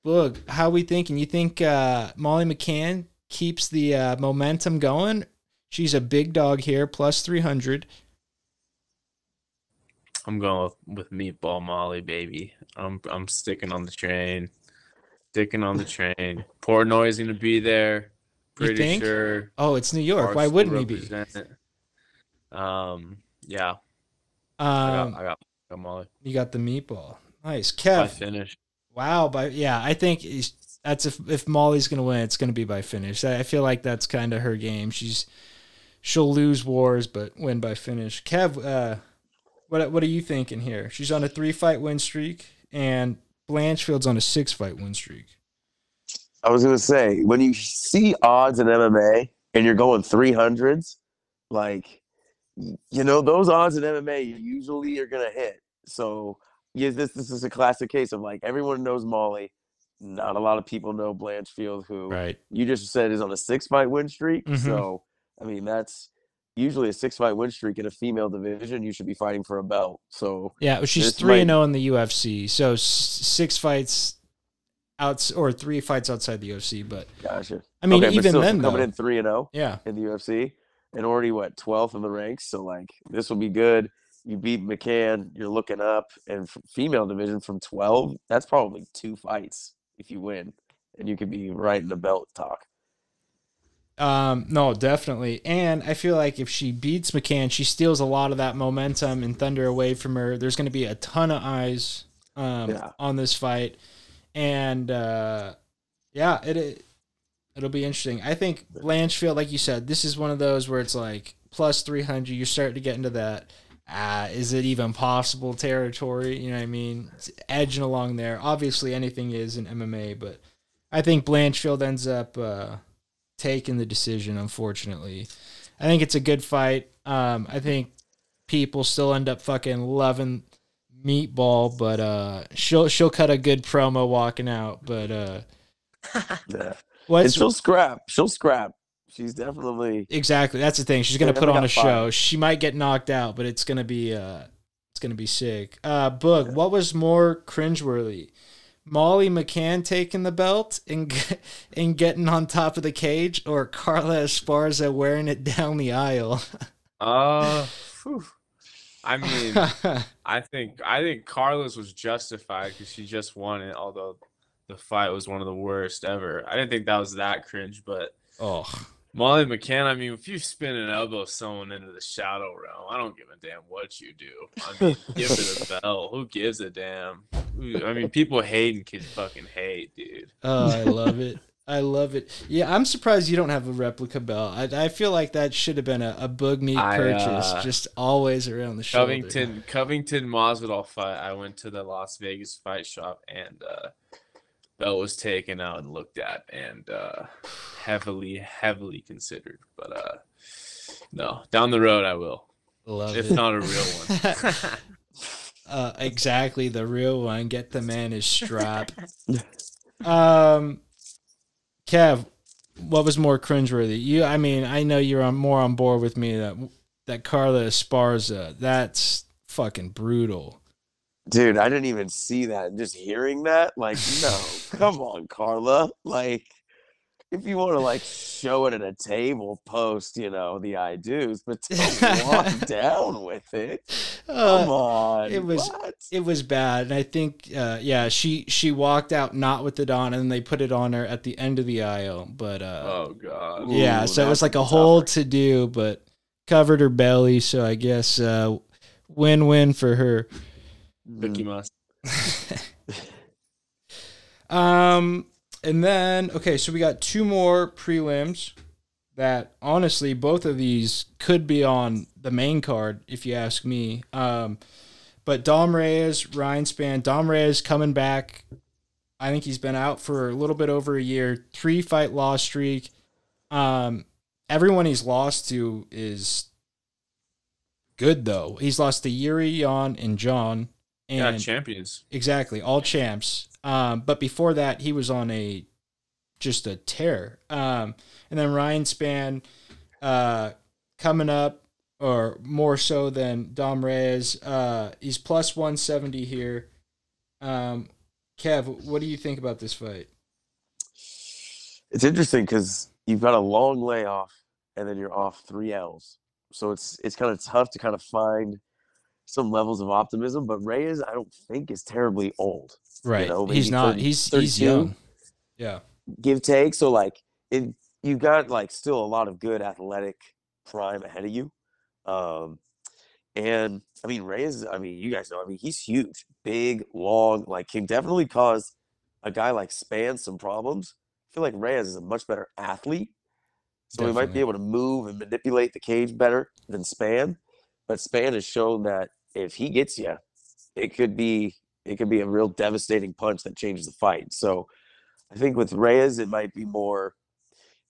Look, how we thinking? You think uh, Molly McCann keeps the uh, momentum going. She's a big dog here, plus 300. I'm going with, with Meatball Molly, baby. I'm I'm sticking on the train. Sticking on the train. Portnoy's going to be there. Pretty sure. Oh, it's New York. Why wouldn't he be? Um, yeah. Um, I got, I got, I got Molly. You got the meatball. Nice. Kev. I finished. Wow. By yeah, I think that's if if Molly's gonna win, it's gonna be by finish. I feel like that's kind of her game. She's she'll lose wars but win by finish. Kev, uh, what what are you thinking here? She's on a three fight win streak, and Blanchfield's on a six fight win streak. I was gonna say when you see odds in MMA and you're going three hundreds, like you know those odds in MMA usually are gonna hit. So yeah, this this is a classic case of like everyone knows Molly not a lot of people know Blanchfield, who right. you just said is on a six fight win streak. Mm-hmm. So, I mean, that's usually a six fight win streak in a female division. You should be fighting for a belt. So, yeah, she's three and zero oh in the UFC. So six fights out or three fights outside the UFC. But gotcha. I mean, okay, even then, coming though, in three and zero, oh, yeah, in the UFC, and already what twelfth in the ranks. So like, this will be good. you beat McCann, you're looking up, and f- female division from 12, that's probably two fights if you win, and you could be right in the belt talk. Um, no, definitely. And I feel like if she beats McCann, she steals a lot of that momentum and thunder away from her. There's going to be a ton of eyes um, Yeah. on this fight, and uh, yeah, it, it it'll be interesting. I think Blanchfield, like you said, this is one of those where it's like plus three hundred. You're starting to get into that. Ah, is it even possible territory? You know what I mean? It's edging along there. Obviously, anything is in MMA, but I think Blanchfield ends up uh, taking the decision. Unfortunately, I think it's a good fight. Um, I think people still end up fucking loving Meatball, but uh, she'll she'll cut a good promo walking out. But uh, Yeah. And she'll scrap. She'll scrap. She's definitely exactly that's the thing. She's gonna put on a show. She might get knocked out, but it's gonna be uh, it's gonna be sick. Uh, Boog, what was more cringeworthy? Molly McCann taking the belt and and getting on top of the cage, or Carla Esparza wearing it down the aisle? Uh. I mean, I think I think Carla's was justified because she just won it. Although the fight was one of the worst ever. I didn't think that was that cringe, but oh, Molly McCann. I mean, if you spin an elbow someone into the shadow realm, I don't give a damn what you do. I mean, give it a bell. Who gives a damn? I mean, people hate and kids fucking hate, dude. oh, I love it. I love it. Yeah, I'm surprised you don't have a replica bell. I, I feel like that should have been a, a Boog Meek I, purchase, uh, just always around the shoulder. Covington Covington Masvidal fight. I went to the Las Vegas fight shop and uh belt was taken out and looked at and uh heavily heavily considered. But uh no, down the road I will. Love If it. not a real one. uh, exactly the real one. Get the man his strap. um, Kev, what was more cringeworthy? You, I mean, I know you're on more on board with me that that Carla Esparza. That's fucking brutal. Dude, I didn't even see that. And just hearing that, like, no, come on, Carla. Like, if you want to like show it at a table, post, you know, the I do's, but don't walk down with it. Come Uh, on. it was- what? it was bad, and I think, uh, yeah, she she walked out not with it on, and then they put it on her at the end of the aisle. But uh, oh god. Yeah, Ooh, so it was like a whole to do, but covered her belly. So I guess uh, win win for her. Mm. Um, and then okay, so we got two more prelims that honestly both of these could be on the main card if you ask me. Um, but Dom Reyes, Ryan Spann, Dom Reyes coming back. I think he's been out for a little bit over a year, three fight loss streak. Um, everyone he's lost to is good though. He's lost to Jiri, Jan, and Jon. Yeah, And champions. Exactly, all champs. Um, but before that, he was on a just a tear. Um, and then Ryan Spann uh, coming up, or more so than Dom Reyes. Uh, he's plus one seventy here. Um, Kev, what do you think about this fight? It's interesting because you've got a long layoff and then you're off three L's. So it's it's kind of tough to kind of find some levels of optimism. But Reyes, I don't think is terribly old. Right, know, he's not. 30 he's he's 32? young. Yeah, give take. So like it, you've got like still a lot of good athletic prime ahead of you. Um, and I mean Reyes, I mean you guys know, I mean he's huge, big, long, like can definitely cause a guy like Spann some problems. I feel like Reyes is a much better athlete. So he might be able to move and manipulate the cage better than Spann. But Spann has shown that if he gets you, it could be it could be a real devastating punch that changes the fight. So I think with Reyes, it might be more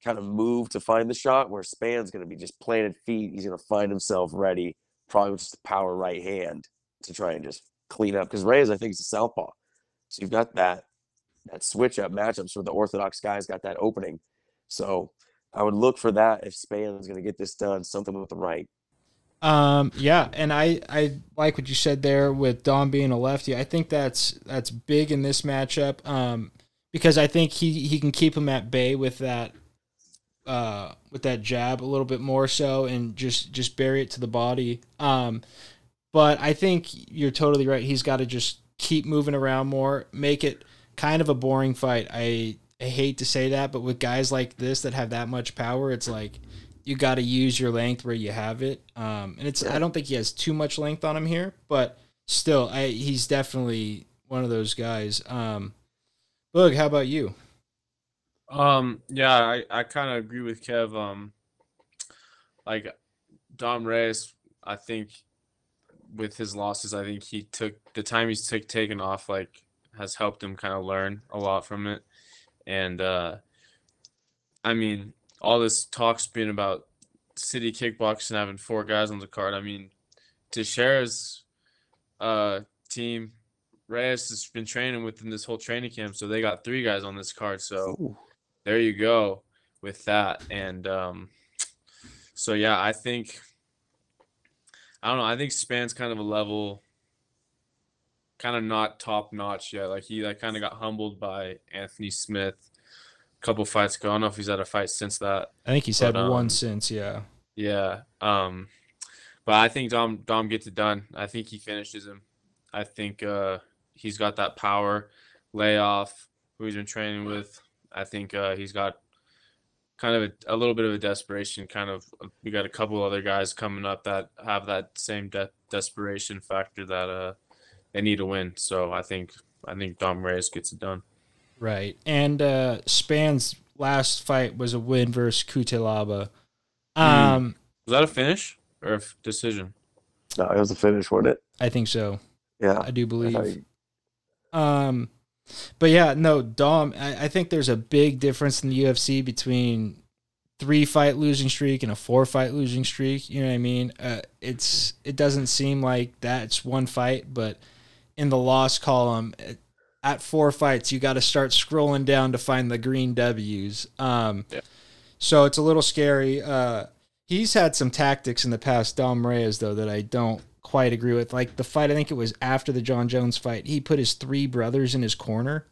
kind of move to find the shot, where Spann's going to be just planted feet. He's going to find himself ready, probably with just power right hand to try and just clean up. Because Reyes, I think, is a southpaw, so you've got that that switch up matchups where the orthodox guys got that opening. So I would look for that if Spann's going to get this done, something with the right. Um, yeah, and I I like what you said there with Dom being a lefty. I think that's that's big in this matchup. Um, because I think he he can keep him at bay with that uh with that jab a little bit more so and just just bury it to the body. Um, but I think you're totally right. He's got to just keep moving around more, make it kind of a boring fight. I I hate to say that, but with guys like this that have that much power, it's like you got to use your length where you have it. Um, and it's I don't think he has too much length on him here, but still, I, he's definitely one of those guys. Um, Boog, how about you? Um, yeah, I, I kind of agree with Kev. Um, like Dom Reyes, I think with his losses, I think he took the time he's took taken off, like has helped him kind of learn a lot from it. And uh, I mean, all this talk's been about city kickboxing and having four guys on the card. I mean, Teixeira's uh, team, Reyes has been training within this whole training camp, so they got three guys on this card. So Ooh. there you go with that. And um, so yeah, I think I don't know. I think Spann's kind of a level, kind of not top notch yet. Like he like kind of got humbled by Anthony Smith couple fights ago. I don't know if he's had a fight since that. I think he's had But, one um, since, yeah. Yeah. Um, but I think Dom Dom gets it done. I think he finishes him. I think uh, he's got that power. Layoff, who he's been training with. I think uh, he's got kind of a, a little bit of a desperation. Kind of, we got a couple other guys coming up that have that same de- desperation factor that uh, they need to win. So I think I think Dom Reyes gets it done. Right. And uh Spann's last fight was a win versus Cutelaba. Um Was that a finish or a f- decision? No, it was a finish, wasn't it? I think so. Yeah. I do believe. thought he- Um but yeah, no, Dom, I, I think there's a big difference in the UFC between three fight losing streak and a four fight losing streak. You know what I mean? Uh, it's it doesn't seem like that's one fight, but in the loss column, at- at four fights, you got to start scrolling down to find the green W's. Um, Yeah. So it's a little scary. Uh, he's had some tactics in the past, Dom Reyes, though, that I don't quite agree with. Like the fight, I think it was after the Jon Jones fight, he put his three brothers in his corner.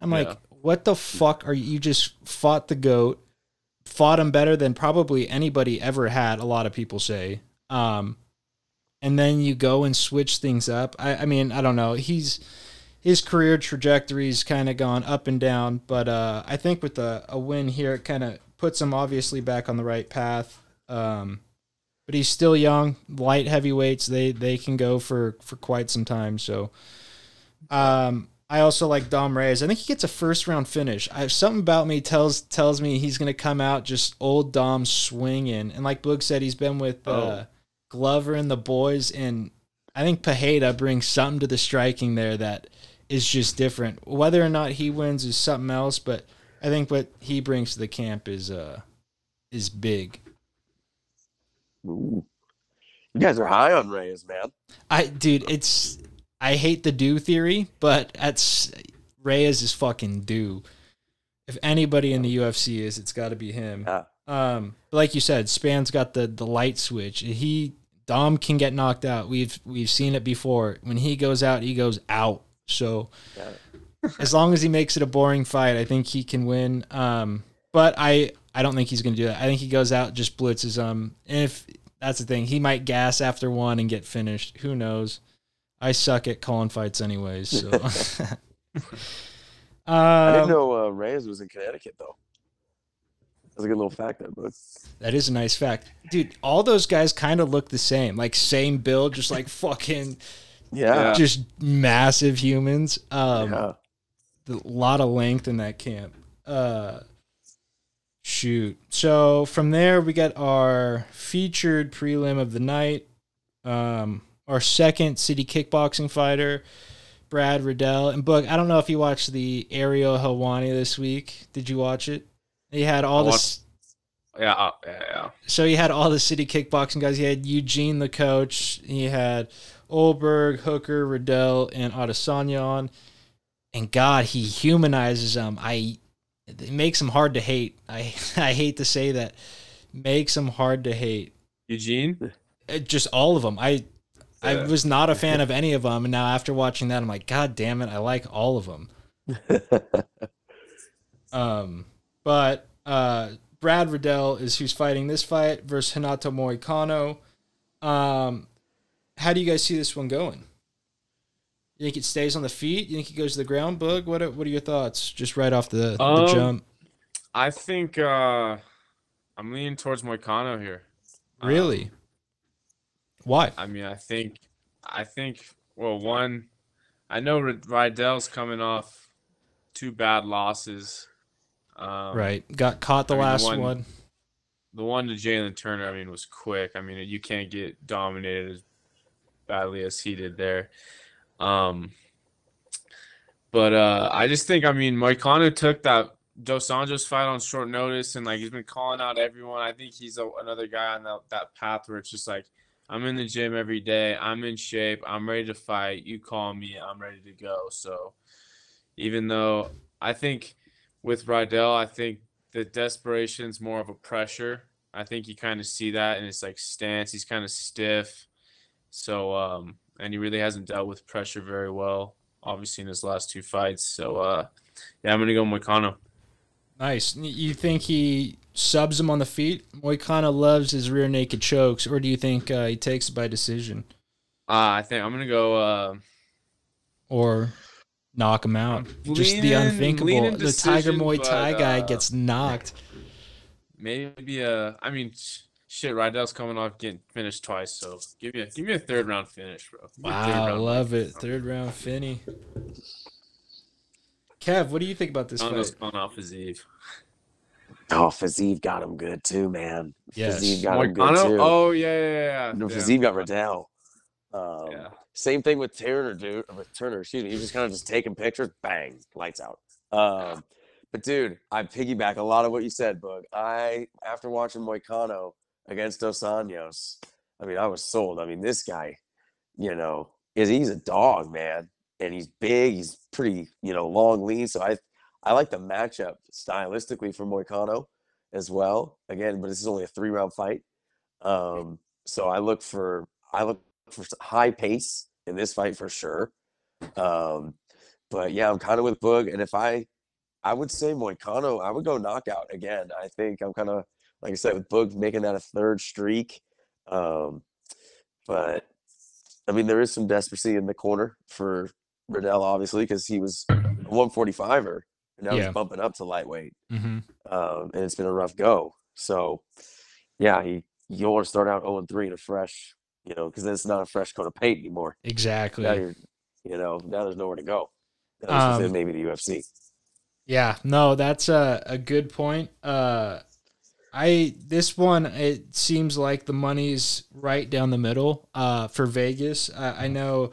I'm like, what the fuck are you? You just fought the goat, fought him better than probably anybody ever had. A lot of people say. Um, and then you go and switch things up. I, I mean, I don't know. He's his career trajectory's kind of gone up and down, but uh, I think with a, a win here, it kind of puts him obviously back on the right path. Um, but he's still young. Light heavyweights, they they can go for for quite some time. So, um, I also like Dom Reyes. I think he gets a first round finish. I something about me tells tells me he's gonna come out just old Dom swinging. And like Boog said, he's been with uh, Oh. Glover and the boys, and I think Pajeda brings something to the striking there that is just different. Whether or not he wins is something else, but I think what he brings to the camp is uh is big. Ooh. You guys are high on Reyes, man. I dude, it's I hate the do theory, but that's Reyes is fucking due. If anybody in the UFC is, it's got to be him. Yeah. Um, but like you said, Spann's got the the light switch. He Dom can get knocked out. We've we've seen it before. When he goes out, he goes out. So as long as he makes it a boring fight, I think he can win. Um, but I I don't think he's going to do that. I think he goes out just blitzes um. And if that's the thing, he might gas after one and get finished. Who knows? I suck at calling fights anyways. So. I didn't um, know uh, Reyes was in Connecticut though. That's a good little fact there, but That is a nice fact, dude. All those guys kind of look the same, like same build, just like fucking, yeah, Yeah. just massive humans. Um, yeah. a lot of length in that camp. Uh, shoot. So from there, we got our featured prelim of the night. Um, our second city kickboxing fighter, Brad Riddell. And Boog, I don't know if you watched the Ariel Helwani this week. Did you watch it? He had all I this. Yeah, uh, yeah, yeah. So he had all the city kickboxing guys. He had Eugene, the coach. He had Ulberg, Hooker, Riddell, and Adesanya on. And God, he humanizes them. I it makes them hard to hate. I I hate to say that. Makes them hard to hate. Eugene. Uh, Just all of them. I I was not a fan of any of them, and now after watching that, I'm like, God damn it, I like all of them. Um, but uh, Brad Riddell is who's fighting this fight versus Hanato Moicano. Um, how do you guys see this one going? You think it stays on the feet? You think it goes to the ground, Boog? What are, what are your thoughts? Just right off the, the Um, jump. I think uh, I'm leaning towards Moicano here. Um, Really? Why? I mean, I think, I think. Well, one, I know Riddell's coming off two bad losses. Um, right. Got caught the I mean, the last one- one. The one to Jalen Turner, I mean, was quick. I mean, you can't get dominated as badly as he did there. Um, but uh, I just think, I mean, Moicano took that Dos Anjos fight on short notice, and like he's been calling out everyone. I think he's a, another guy on that, that path where it's just like, I'm in the gym every day. I'm in shape. I'm ready to fight. You call me. I'm ready to go. So even though I think with Riddell, I think the desperation's more of a pressure. I think you kind of see that in his like stance. He's kind of stiff. So um and he really hasn't dealt with pressure very well, obviously in his last two fights. So uh yeah, I'm gonna go Moicano. Nice. You think he subs him on the feet? Moicano loves his rear naked chokes, or do you think uh, he takes it by decision Uh, I think I'm gonna go uh or knock him out? Just the unthinkable. The Tiger Muay Thai but, guy uh, gets knocked. maybe a I mean shit, Riddell's coming off getting finished twice, so give me a give me a third round finish, bro. Give me a third Wow, I love finish, it. bro. Third round Finney. Kev, what do you think about this Moicano's fight? coming off his Eve. Oh, Fiziev got him good too, man. Yes. Fiziev got him good Moicano? too. Oh yeah, yeah, yeah. no, yeah. Fiziev got Riddell. Um, Yeah. Same thing with Turner, dude. With Turner, excuse me. He was just kind of just taking pictures, bang, lights out. Um, but dude, I piggyback a lot of what you said, Boog. I after watching Moicano against Dos Anjos, I mean, I was sold. I mean, this guy, you know, is he's a dog, man, and he's big. He's pretty, you know, long, lean. So I, I like the matchup stylistically for Moicano as well. Again, but this is only a three round fight. Um, so I look for I look for high pace in this fight for sure. Um, but yeah, I'm kind of with Boog, and if I, I would say Moicano, I would go knockout again. I think I'm kind of like I said with Boog making that a third streak. Um, but I mean, there is some desperancy in the corner for Riddell, obviously, because he was a 145er, and now Yeah. he's bumping up to lightweight Mm-hmm. um, and it's been a rough go. So, yeah, he you want to start out 0 and 3 in a fresh, you know, because then it's not a fresh coat of paint anymore. Exactly. Now you're, you know, now there's nowhere to go. Um, within maybe the UFC. Yeah, no, that's a, a good point. Uh, I this one it seems like the money's right down the middle. Uh, for Vegas, I, I know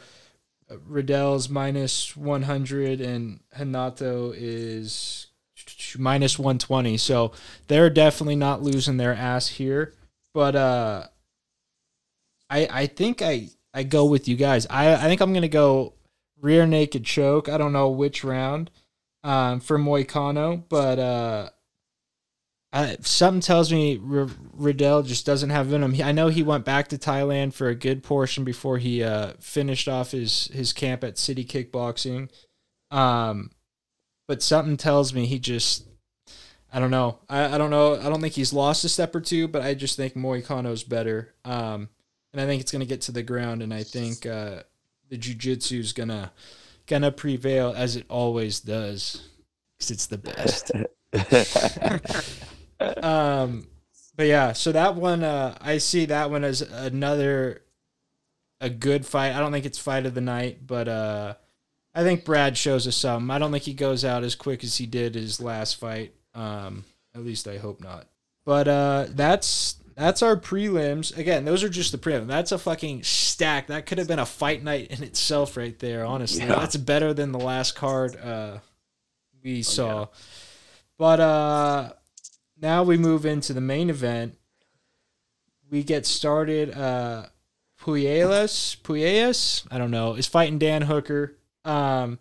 Riddell's minus one hundred and Hanato is minus one twenty. So they're definitely not losing their ass here. But uh, I I think I I go with you guys. I I think I'm gonna go rear naked choke. I don't know which round um, for Moicano, but uh, Something tells me R- Riddell just doesn't have. He- I know he went back to Thailand for a good portion before he uh, finished off his his camp at City Kickboxing, um, but something tells me he just. I don't know. I, I don't know. I don't think he's lost a step or two, but I just think Moicano's better. Um, and I think it's gonna get to the ground, and I think uh, the is gonna gonna prevail as it always does because it's the best. um, but yeah, so that one, uh, I see that one as another a good fight. I don't think it's fight of the night, but uh, I think Brad shows us some. I don't think he goes out as quick as he did his last fight. Um, at least I hope not. But uh, that's that's our prelims. Again, those are just the prelims. That's a fucking stack. That could have been a fight night in itself, right there. Honestly, Yeah. that's better than the last card uh, we Oh, saw. But uh, now we move into the main event. We get started. Uh, Puelles, I don't know, is fighting Dan Hooker. Um,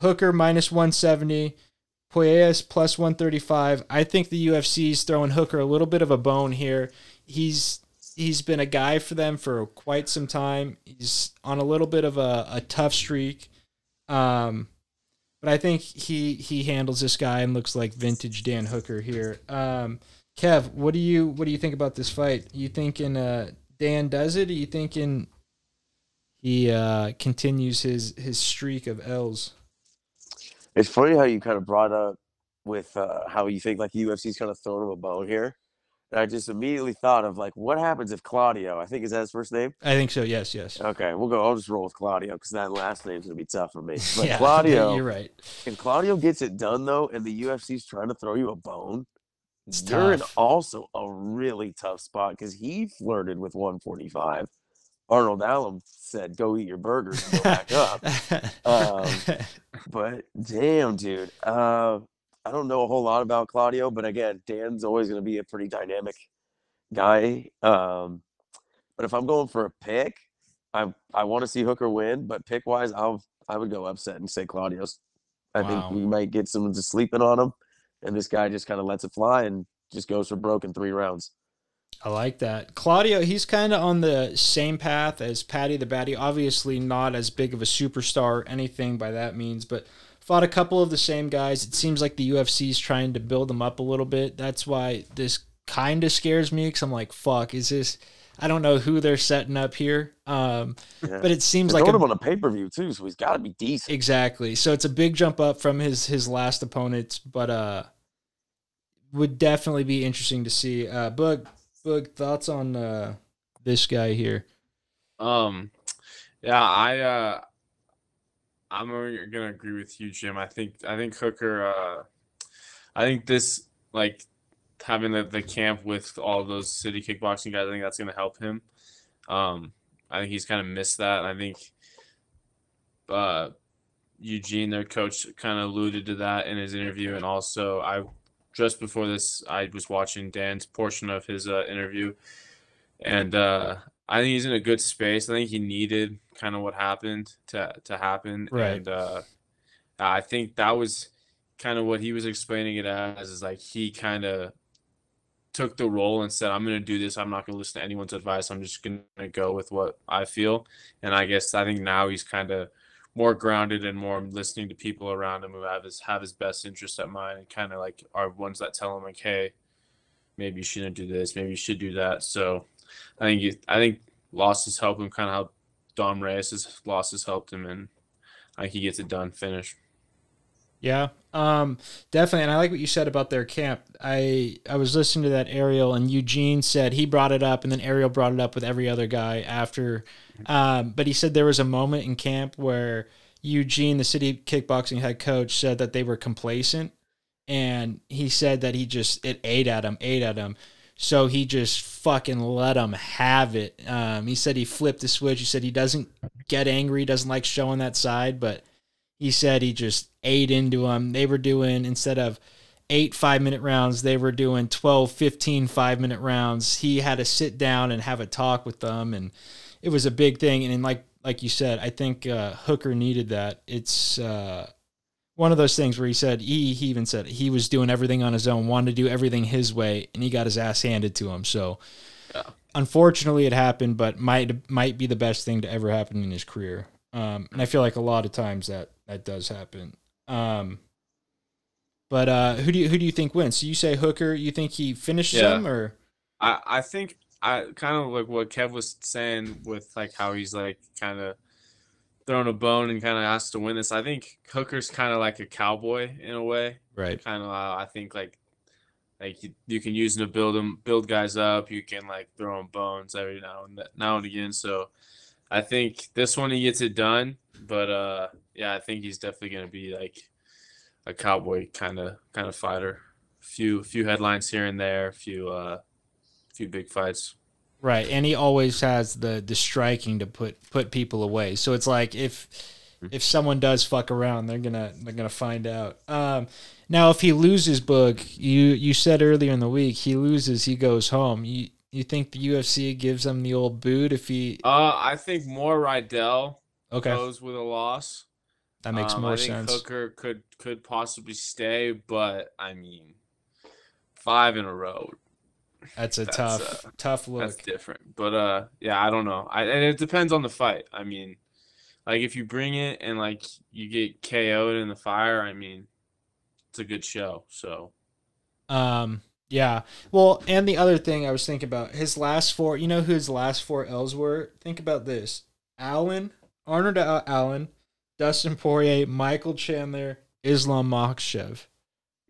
Hooker minus 170, Puelles plus 135. I think the UFC is throwing Hooker a little bit of a bone here. He's he's been a guy for them for quite some time. He's on a little bit of a, a tough streak. Um, but I think he he handles this guy and looks like vintage Dan Hooker here. Um, Kev, what do you what do you think about this fight? You thinking uh, Dan does it? Are you thinking he uh, continues his his streak of L's. It's funny how you kind of brought up with uh, how you think like the UFC's kind of throwing him a bone here. And I just immediately thought of like, what happens if Claudio? I think is that his first name. I think so. Yes. Yes. Okay, we'll go. I'll just roll with Claudio because that last name's gonna be tough for me. But yeah, Claudio, you're right. if Claudio gets it done though, and the UFC's trying to throw you a bone, It's you're in also a really tough spot because he flirted with 145. Arnold Allen said, "Go eat your burgers and go back up." Um, But damn, dude, uh, I don't know a whole lot about Claudio, but again, Dan's always going to be a pretty dynamic guy. Um, but if I'm going for a pick, I I want to see Hooker win, but pick wise, I'll I would go upset and say Claudio's. I Wow. think we might get someone just sleeping on him, and this guy just kind of lets it fly and just goes for broke in three rounds. I like that. Claudio, he's kind of on the same path as Paddy the Baddy. Obviously, not as big of a superstar or anything by that means, but fought a couple of the same guys. It seems like the UFC is trying to build them up a little bit. That's why this kind of scares me because I'm like, fuck, is this. I don't know who they're setting up here. Um, Yeah. but it seems They're like throwing a, him on a pay per view too, so he's got to be decent. Exactly. So it's a big jump up from his his last opponents, but uh would definitely be interesting to see. Uh Boog Boog thoughts on uh this guy here. Um, yeah, I uh, I'm gonna agree with you, Jim. I think I think Hooker. Uh, I think this like having the, the camp with all those city kickboxing guys. I think that's gonna help him. Um, I think he's kind of missed that. I think uh, Eugene, their coach, kind of alluded to that in his interview, and also I just before this, I was watching Dan's portion of his uh, interview, and uh, I think he's in a good space. I think he needed kind of what happened to to happen, Right. and uh, I think that was kind of what he was explaining it as is like he kind of took the role and said, "I'm going to do this. I'm not going to listen to anyone's advice. I'm just going to go with what I feel." And I guess I think now he's kind of more grounded and more listening to people around him who have his have his best interest at mind and kind of like are ones that tell him like, "Hey, maybe you shouldn't do this. Maybe you should do that." So I think you, I think losses help him kind of how Dom Reyes' losses helped him, and I think he gets it done, finish. Yeah. Um definitely and I like what you said about their camp. I I was listening to that Ariel and Eugene said he brought it up and then Ariel brought it up with every other guy after um but he said there was a moment in camp where Eugene the city kickboxing head coach said that they were complacent and he said that he just it ate at him, ate at him. So he just fucking let him have it. Um, he said he flipped the switch. He said he doesn't get angry, doesn't like showing that side, but he said he just ate into them. They were doing, instead of eight five minute rounds, they were doing 12, 15 five minute rounds. He had to sit down and have a talk with them. And it was a big thing. And like, like you said, I think uh, Hooker needed that. It's uh, one of those things where he said, he, he even said he was doing everything on his own, wanted to do everything his way, and he got his ass handed to him. So, Yeah. unfortunately, it happened, but might might be the best thing to ever happen in his career. Um, and I feel like a lot of times that that does happen. Um, but uh, who do you who do you think wins? So you say Hooker? You think he finishes Yeah. him, or I I think I kind of like what Kev was saying with like how he's like kind of throwing a bone and kind of asked to win this. I think Hooker's kind of like a cowboy in a way. right? Kind of uh, I think like like you, you can use him to build them build guys up. You can like throw them bones every now and now and again. So I think this one he gets it done. But uh yeah, I think he's definitely gonna be like a cowboy kind of kind of fighter. A Few few headlines here and there. a Few uh few big fights. Right, and he always has the the striking to put put people away. So it's like if if someone does fuck around, they're gonna they're gonna find out. Um, now, if he loses, Boog, you you said earlier in the week he loses, he goes home. You you think the UFC gives him the old boot if he? Uh, I think more Riddell Okay, goes with a loss. that makes Um, more I think sense. Hooker could could possibly stay, but I mean, five in a row. That's a that's, tough uh, tough look. That's different. But uh, yeah, I don't know. I and it depends on the fight. I mean, like if you bring it and like you get KO'd in the fire, I mean, it's a good show. So Um, yeah. Well, and the other thing I was thinking about his last four. You know who his last four L's were? Think about this: Allen, Arnold Allen, Dustin Poirier, Michael Chandler, Islam Makhachev.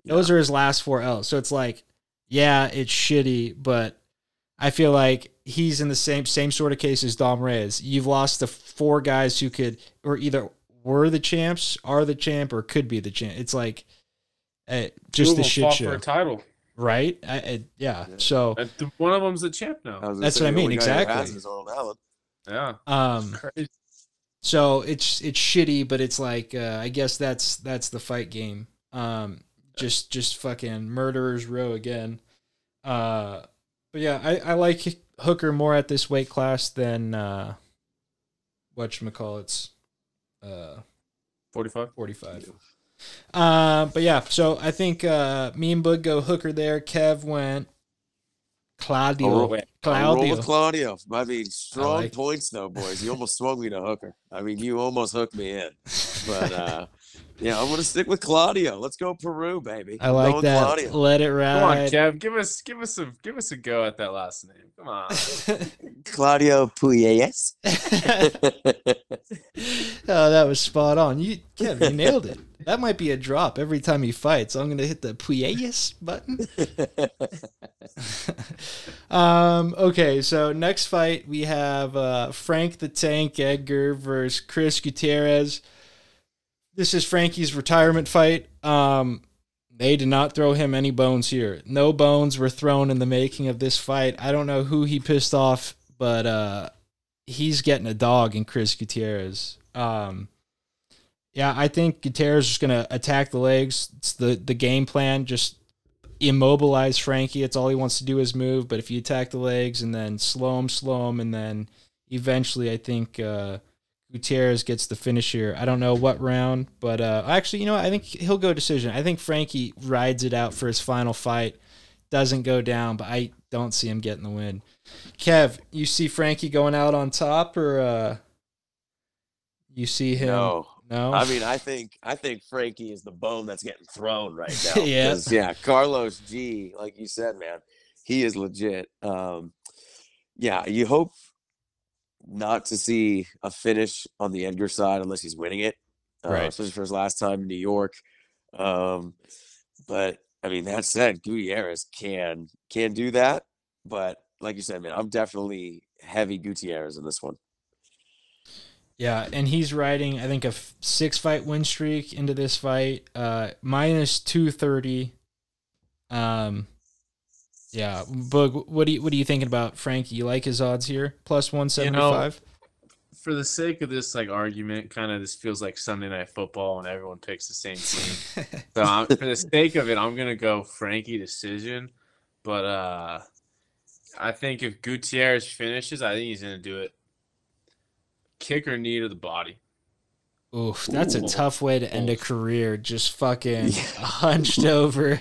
Those are his last four L's. So it's like, yeah, it's shitty, but I feel like he's in the same same sort of case as Dom Reyes. You've lost the four guys who could, or either were the champs, are the champ, or could be the champ. It's like, uh, just Two the shit show, for a title. right? I, I, yeah. Yeah. So, And th- one of them's the champ now. I was gonna That's say, what I mean, only guy who exactly. is Arnold Yeah. um, So it's it's shitty, but it's like uh, I guess that's that's the fight game. Um, just just fucking murderers row again. Uh, but yeah, I, I like Hooker more at this weight class than uh, what you call it's uh 45. forty five. Uh, but yeah, so I think uh, me and Bud go Hooker there. Kev went Claudio. I'll roll- I'll roll Claudio. with Claudio. I mean, strong like it. points though, boys. You almost swung me to hooker. I mean, you almost hooked me in. But uh, yeah, I'm gonna stick with Claudio. Let's go Peru, baby. I like going that. Claudio. Let it rap. Come on. Kev. Give us give us a give us a go at that last name. Come on. Claudio Puelles. oh, that was spot on. You, Kev, you nailed it. That might be a drop every time he fights. I'm gonna hit the Puelles button. um. Okay. So next fight we have uh, Frank the Tank Edgar versus Chris Gutierrez. This is Frankie's retirement fight. Um. They did not throw him any bones here. No bones were thrown in the making of this fight. I don't know who he pissed off, but uh, he's getting a dog in Chris Gutierrez. Um, yeah, I think Gutierrez is going to attack the legs. It's the the game plan. Just immobilize Frankie. It's all he wants to do is move. But if you attack the legs and then slow him, slow him, and then eventually, I think uh, Gutierrez gets the finish here. I don't know what round, but uh, actually, you know, what? I think he'll go decision. I think Frankie rides it out for his final fight. Doesn't go down, but I don't see him getting the win. Kev, you see Frankie going out on top, or uh, you see him? no. No? I mean, I think I think Frankie is the bone that's getting thrown right now. Yeah. yeah. Carlos G, like you said, man, he is legit. Um, yeah, you hope not to see a finish on the Edgar side unless he's winning it, uh, Right. especially for his last time in New York. Um, but I mean, that said, Gutierrez can can do that. But like you said, man, I'm definitely heavy Gutierrez in this one. Yeah, and he's riding, I think, a f- six fight win streak into this fight, uh, minus two thirty. Um, yeah, Boog, what do you what are you thinking about Frankie? You like his odds here, plus one seventy five? For the sake of this like argument, kind of this feels like Sunday night football and everyone picks the same team. So I'm, for the sake of it, I'm gonna go Frankie decision. But uh I think if Gutierrez finishes, I think he's gonna do it. Kick or knee to the body. Oof, that's a tough way to end a career. Just fucking Yeah. hunched over.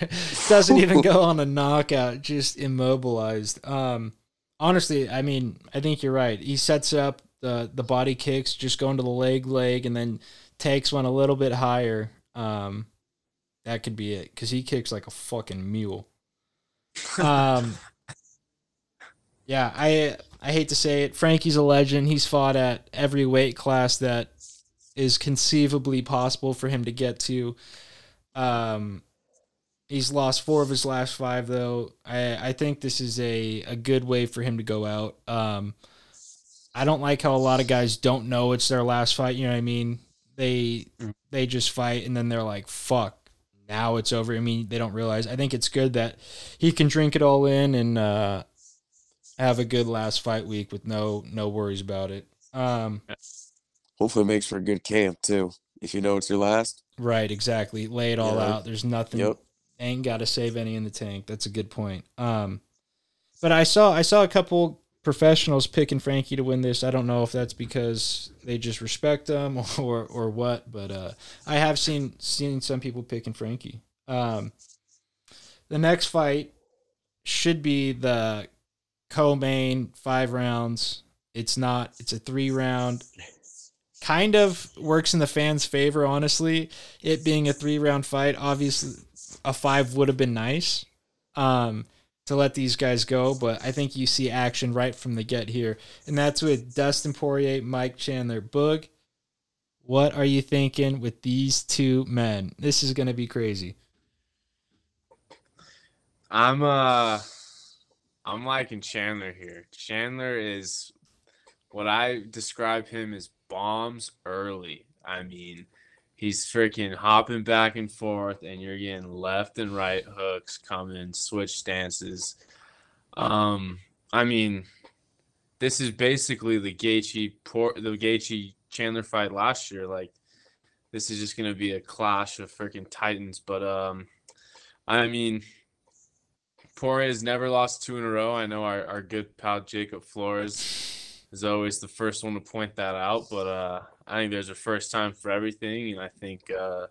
Doesn't even go on a knockout, just immobilized. Um honestly, I mean, I think you're right. He sets up the the body kicks, just going to the leg leg and then takes one a little bit higher. Um that could be it cuz he kicks like a fucking mule. Um Yeah, I I hate to say it. Frankie's a legend. He's fought at every weight class that is conceivably possible for him to get to. Um, he's lost four of his last five, though. I, I think this is a, a good way for him to go out. Um, I don't like how a lot of guys don't know it's their last fight. You know what I mean? They Mm. they just fight and then they're like, "Fuck, now it's over." I mean, they don't realize. I think it's good that he can drink it all in and uh, have a good last fight week with no no worries about it. Um, Hopefully, it makes for a good camp too. If you know it's your last. Right, exactly. Lay it all Yeah. out. There's nothing. Yep. Ain't got to save any in the tank. That's a good point. Um, but I saw I saw a couple professionals picking Frankie to win this. I don't know if that's because they just respect him or or what, but uh, I have seen seen some people picking Frankie. Um, the next fight should be the co-main five rounds. It's not. It's a three round. Kind of works in the fans' favor, honestly. It being a three round fight, obviously a five would have been nice. Um, to let these guys go, but I think you see action right from the get here, and that's with Dustin Poirier, Mike Chandler, Boog. What are you thinking with these two men? This is going to be crazy. I'm uh I'm liking Chandler here. Chandler is what I describe him as bombs early. I mean, he's freaking hopping back and forth, and you're getting left and right hooks coming, switch stances. Um, I mean, this is basically the Gaethje Port the Gaethje Chandler fight last year. Like, this is just gonna be a clash of freaking titans. But um, I mean, Poirier has never lost two in a row. I know our, our good pal Jacob Flores is always the first one to point that out, but uh, I think there's a first time for everything, and I think uh,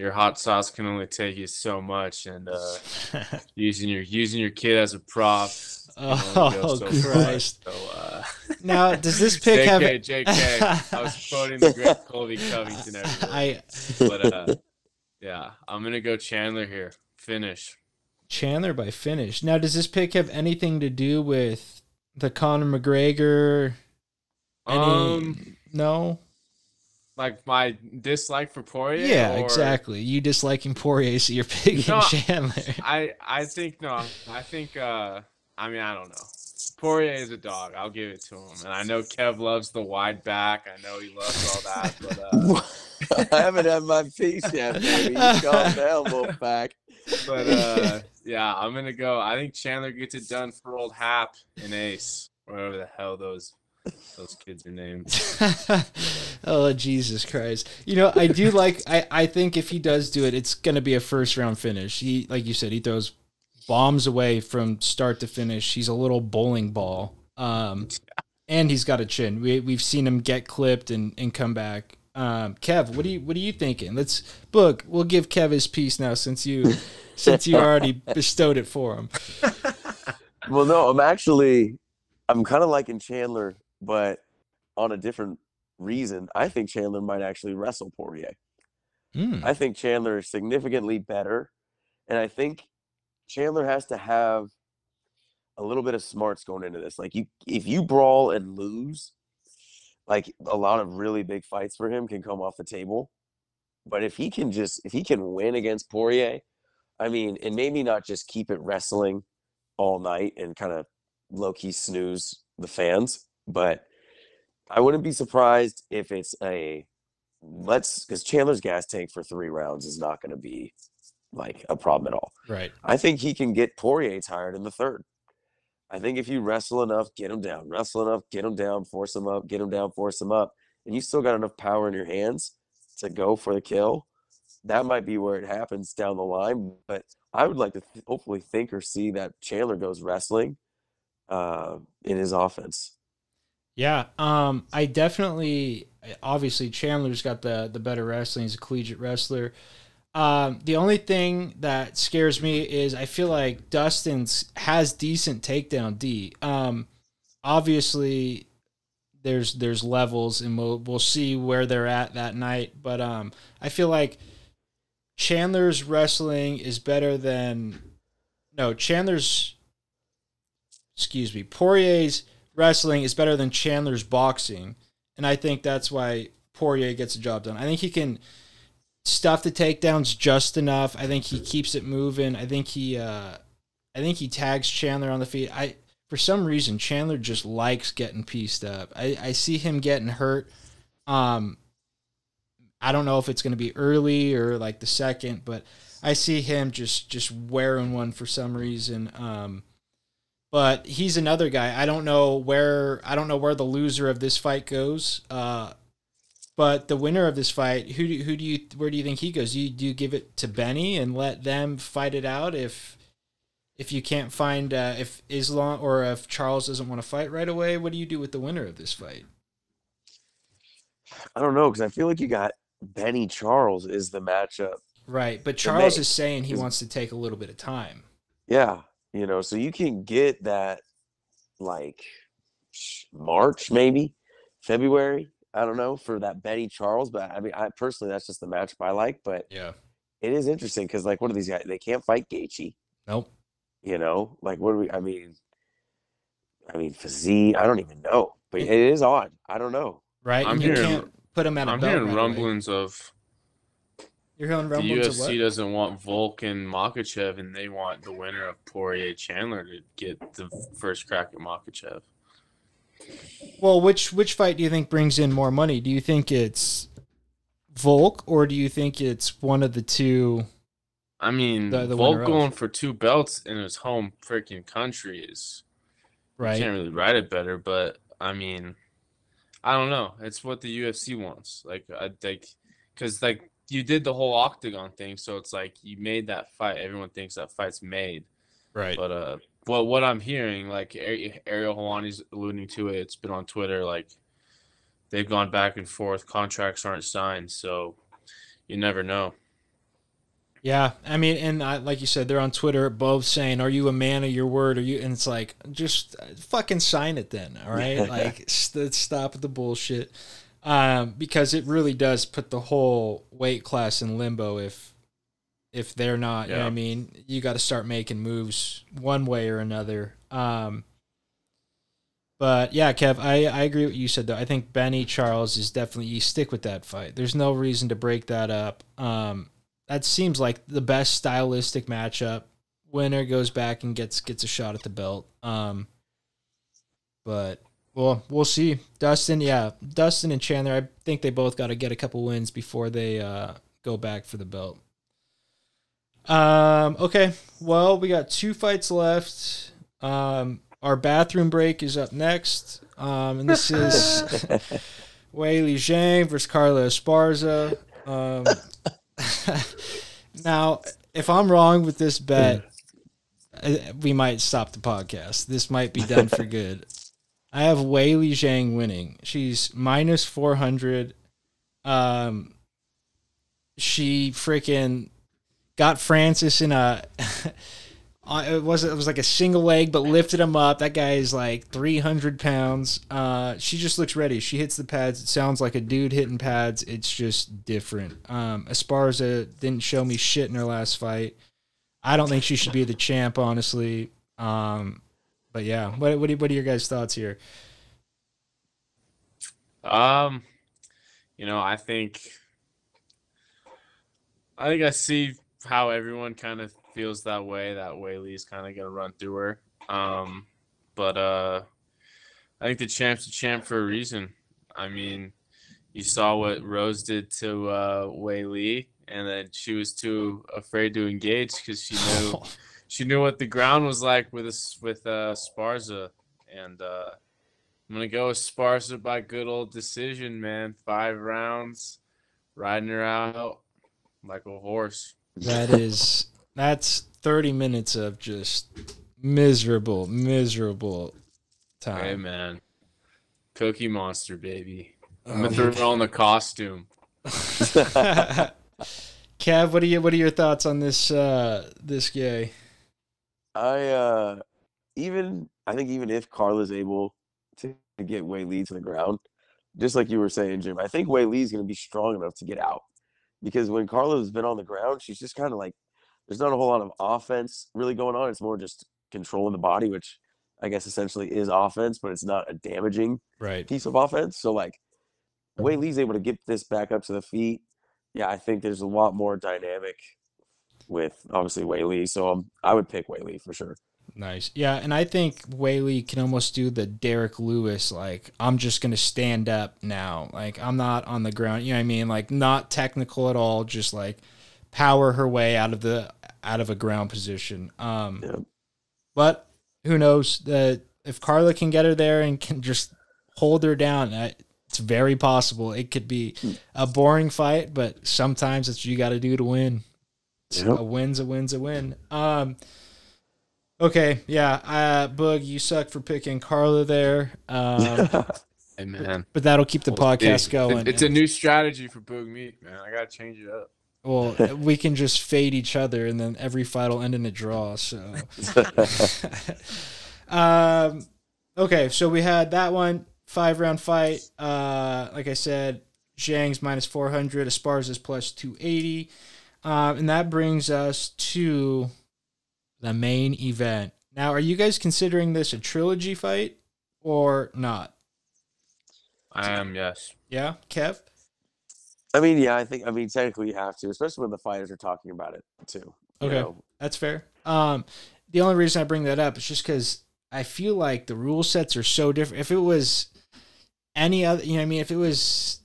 your hot sauce can only take you so much, and uh, using your using your kid as a prop. Oh so Christ! So, uh, now, does this pick JK, have? JK, I was quoting the great Colby Covington. Everywhere. I But uh, yeah, I'm gonna go Chandler here. Finish. Chandler by finish. Now, does this pick have anything to do with the Conor McGregor? Any, Um, no. like my dislike for Poirier. Yeah, or- exactly. You disliking Poirier, so you're picking No, Chandler. I I think no. I think uh I mean I don't know. Poirier is a dog. I'll give it to him. And I know Kev loves the wide back. I know he loves all that. But uh, I haven't had my piece yet, baby. You calm down, Wolfpack. But uh, yeah, I'm gonna go. I think Chandler gets it done for old Hap and Ace, whatever the hell those those kids are named. oh Jesus Christ! You know I do like. I I think if he does do it, it's gonna be a first round finish. He like you said, he throws bombs away from start to finish. He's a little bowling ball. Um, and he's got a chin. We we've seen him get clipped and and come back. Um, Kev, what do you what are you thinking? Let's book. We'll give Kev his piece now since you since you already bestowed it for him. Well, no, I'm actually, I'm kind of liking Chandler, but on a different reason. I think Chandler might actually wrestle Poirier. Hmm. I think Chandler is significantly better, and I think Chandler has to have a little bit of smarts going into this. Like you, if you brawl and lose, like a lot of really big fights for him can come off the table. But if he can just, if he can win against Poirier, I mean, and maybe not just keep it wrestling all night and kind of low key snooze the fans, but I wouldn't be surprised if it's a let's because Chandler's gas tank for three rounds is not going to be like a problem at all. Right. I think he can get Poirier tired in the third. I think if you wrestle enough, get him down, wrestle enough, get him down, force him up, get him down, force him up, and you still got enough power in your hands to go for the kill. That might be where it happens down the line, but I would like to th- hopefully think or see that Chandler goes wrestling uh, in his offense. Yeah, um, I definitely obviously Chandler's got the the better wrestling. He's a collegiate wrestler. Um, the only thing that scares me is I feel like Dustin's has decent takedown D. Um, obviously, there's there's levels, and we'll we'll see where they're at that night. But um, I feel like Chandler's wrestling is better than no Chandler's. Excuse me, Poirier's wrestling is better than Chandler's boxing, and I think that's why Poirier gets the job done. I think he can stuff the takedowns just enough. I think he keeps it moving. I think he, uh, I think he tags Chandler on the feet. I for some reason Chandler just likes getting pieced up. I, I see him getting hurt. Um, I don't know if it's to be early or like the second, but I see him just just wearing one for some reason. Um, but he's another guy. I don't know where I don't know where the loser of this fight goes. Uh, but the winner of this fight, who do, who do you where do you think he goes? Do you, do you give it to Benny and let them fight it out if if you can't find uh, if Islam or if Charles doesn't want to fight right away? What do you do with the winner of this fight? I don't know because I feel like you got Benny Charles is the matchup. Right, but Charles is saying he wants to take a little bit of time. Yeah, you know, so you can get that like March, maybe February. I don't know for that Betty Charles, but I mean, I personally that's just the matchup I like. But Yeah. it is interesting because like, what are these guys? They can't fight Gaethje. Nope. You know, like what do we? I mean, I mean physique. I don't even know, but it is odd. I don't know. right? I'm you hearing- can't put him at a I'm belt. hearing right away. rumblings of You're hearing the rumblings of UFC what? doesn't want Volk and Makhachev, and they want the winner of Poirier Chandler to get the first crack at Makhachev. Well, which which fight do you think brings in more money? Do you think it's Volk or do you think it's one of the two? I mean, The- the Volk going for two belts in his home freaking country is Right. can't really write it better, but I mean, I don't know. It's what the UFC wants. Like I think, because like you did the whole octagon thing, so it's like you made that fight. Everyone thinks that fight's made, Right. but uh, well, what I'm hearing, like Ariel Helwani's alluding to it. It's been on Twitter. Like they've gone back and forth. Contracts aren't signed, so you never know. Yeah, I mean, and I, like you said, they're on Twitter both saying, "Are you a man of your word?" Are you? And it's like, just uh, fucking sign it then, all right? like, st- stop the bullshit, um, because it really does put the whole weight class in limbo if if they're not. You know what I mean, you got to start making moves one way or another. Um, but yeah, Kev, I, I agree with what you said though. I think Benny Charles is definitely you stick with that fight. There's no reason to break that up. Um, that seems like the best stylistic matchup. Winner goes back and gets gets a shot at the belt. Um, but well, we'll see. Dustin, yeah, Dustin and Chandler. I think they both got to get a couple wins before they uh, go back for the belt. Um, okay, well, we got two fights left. Um, our bathroom break is up next. Um, and this is Wei Li Zhang versus Carla Esparza. Um, now, if I'm wrong with this bet, uh, we might stop the podcast. This might be done for good. I have Wei Li Zhang winning. She's minus 400. Um, she freaking got Francis in a. it was it was like a single leg, but lifted him up. That guy is like 300 pounds. Uh, she just looks ready. She hits the pads. It sounds like a dude hitting pads. It's just different. Um, Esparza didn't show me shit in her last fight. I don't think she should be the champ, honestly. Um, but yeah, what what are, what are your guys' thoughts here? Um, you know, I think I think I see how everyone kind of feels that way. That way, Lee's kind of gonna run through her. Um, but uh, I think the champ's a champ for a reason. I mean, you saw what Rose did to uh, Lee, and then she was too afraid to engage because she knew she knew what the ground was like with us with uh, Sparza, and uh, I'm gonna go with Sparza by good old decision, man. Five rounds, riding her out like a horse. That is that's 30 minutes of just miserable, miserable time. Hey, man, Cookie Monster, baby. I'm Oh, gonna throw on the costume. Kev, what are you what are your thoughts on this uh this guy? I uh even I think even if Carla's able to get Wei Lee to the ground, just like you were saying, Jim, I think Wei Lee's gonna be strong enough to get out. Because when Carla's been on the ground, she's just kind of like there's not a whole lot of offense really going on. It's more just controlling the body, which I guess essentially is offense, but it's not a damaging Right. piece of offense. So like Wei Lee's able to get this back up to the feet. Yeah, I think there's a lot more dynamic with obviously Wei Lee. So um, I would pick Wei Lee for sure. Nice. Yeah, and I think Wei Lee can almost do the Derrick Lewis, like, I'm just gonna stand up now. Like I'm not on the ground. You know what I mean? Like not technical at all, just like power her way out of the out of a ground position. Um Yeah. but who knows that if Carla can get her there and can just hold her down, I, it's very possible it could be a boring fight, but sometimes it's you got to do to win. Yep. A win's a win's a win. Um, okay, yeah, uh, Boog, you suck for picking Carla there, um, Hey, man. but that'll keep the Well, podcast it- going. It's a new strategy for Boog Meek, man. I gotta change it up. well, we can just fade each other, and then every fight will end in a draw. So. um, okay, so we had that one five round fight. Uh, like I said, Zhang's minus four hundred, Esparza's plus two eighty, um, and that brings us to the main event. Now, are you guys considering this a trilogy fight or not? I am, yes. Yeah, Kev. I mean, yeah, I think I mean technically you have to, especially when the fighters are talking about it too. you Okay. know. That's fair. Um, the only reason I bring that up is just because I feel like the rule sets are so different. If it was any other, you know, what I mean, if it was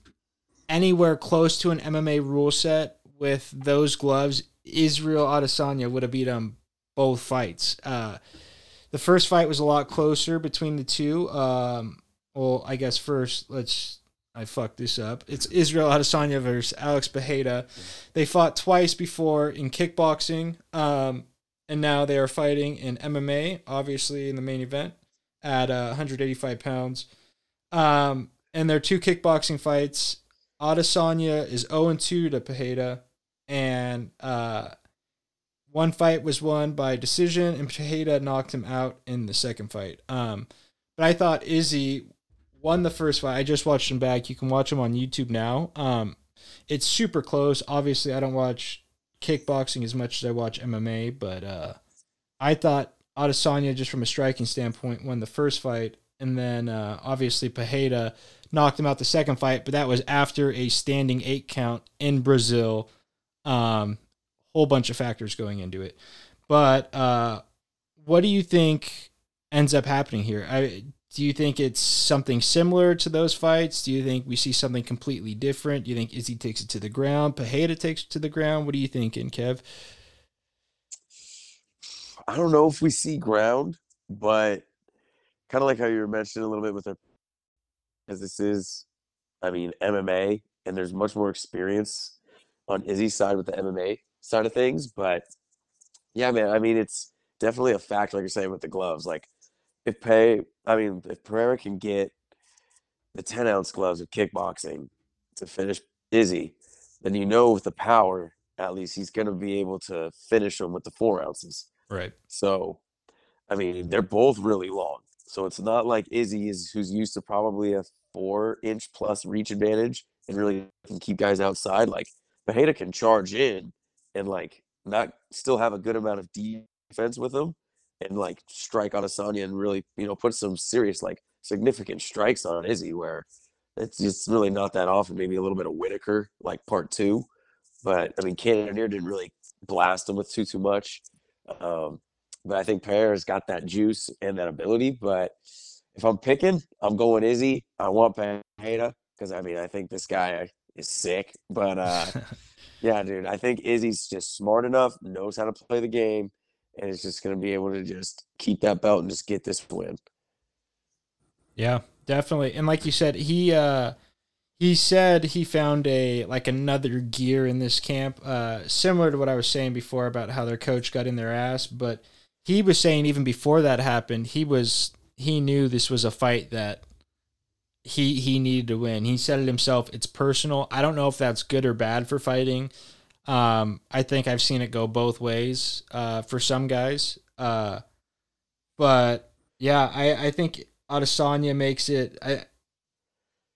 anywhere close to an MMA rule set with those gloves, Israel Adesanya would have beat him both fights. Uh, the first fight was a lot closer between the two. Um, well, I guess first let's. I fucked this up. It's Israel Adesanya versus Alex Bejeda. They fought twice before in kickboxing, um, and now they are fighting in MMA, obviously in the main event at uh, 185 pounds. Um, and their two kickboxing fights, Adesanya is 0 2 to Pajeda, and uh, one fight was won by decision, and Pajeda knocked him out in the second fight. Um, but I thought Izzy won the first fight. I just watched him back. You can watch him on YouTube now. Um, it's super close. Obviously, I don't watch kickboxing as much as I watch MMA, but uh, I thought Adesanya, just from a striking standpoint, won the first fight, and then uh, obviously Pajeda knocked him out the second fight, but that was after a standing eight count in Brazil. Um, whole bunch of factors going into it, but uh, what do you think ends up happening here? I do you think it's something similar to those fights? Do you think we see something completely different? Do you think Izzy takes it to the ground? Pajeda takes it to the ground? What are you thinking, Kev? I don't know if we see ground, but kind of like how you were mentioning a little bit with it, because this is, I mean, MMA, and there's much more experience on Izzy's side with the MMA side of things. But yeah, man, I mean, it's definitely a fact, like you're saying with the gloves. Like, if Pay, I mean, if Pereira can get the 10 ounce gloves of kickboxing to finish Izzy, then you know with the power, at least he's going to be able to finish him with the four ounces. Right. So, I mean, they're both really long. So it's not like Izzy is who's used to probably a four inch plus reach advantage and really can keep guys outside. Like Bajeda can charge in and like not still have a good amount of defense with him and like strike Adesanya and really, you know, put some serious like significant strikes on Izzy where it's just really not that often. Maybe a little bit of Whitaker, like part two. But I mean Cannonier didn't really blast him with too too much. Um, but I think Pereira's got that juice and that ability. But if I'm picking, I'm going Izzy. I want Pereira because I mean I think this guy is sick. But uh, yeah, dude, I think Izzy's just smart enough, knows how to play the game, and is just gonna be able to just keep that belt and just get this win. Yeah, definitely. And like you said, he uh he said he found a like another gear in this camp, uh similar to what I was saying before about how their coach got in their ass, but he was saying even before that happened, he was he knew this was a fight that he he needed to win. He said it himself, it's personal. I don't know if that's good or bad for fighting. Um I think I've seen it go both ways uh for some guys. Uh but yeah, I I think Adesanya makes it a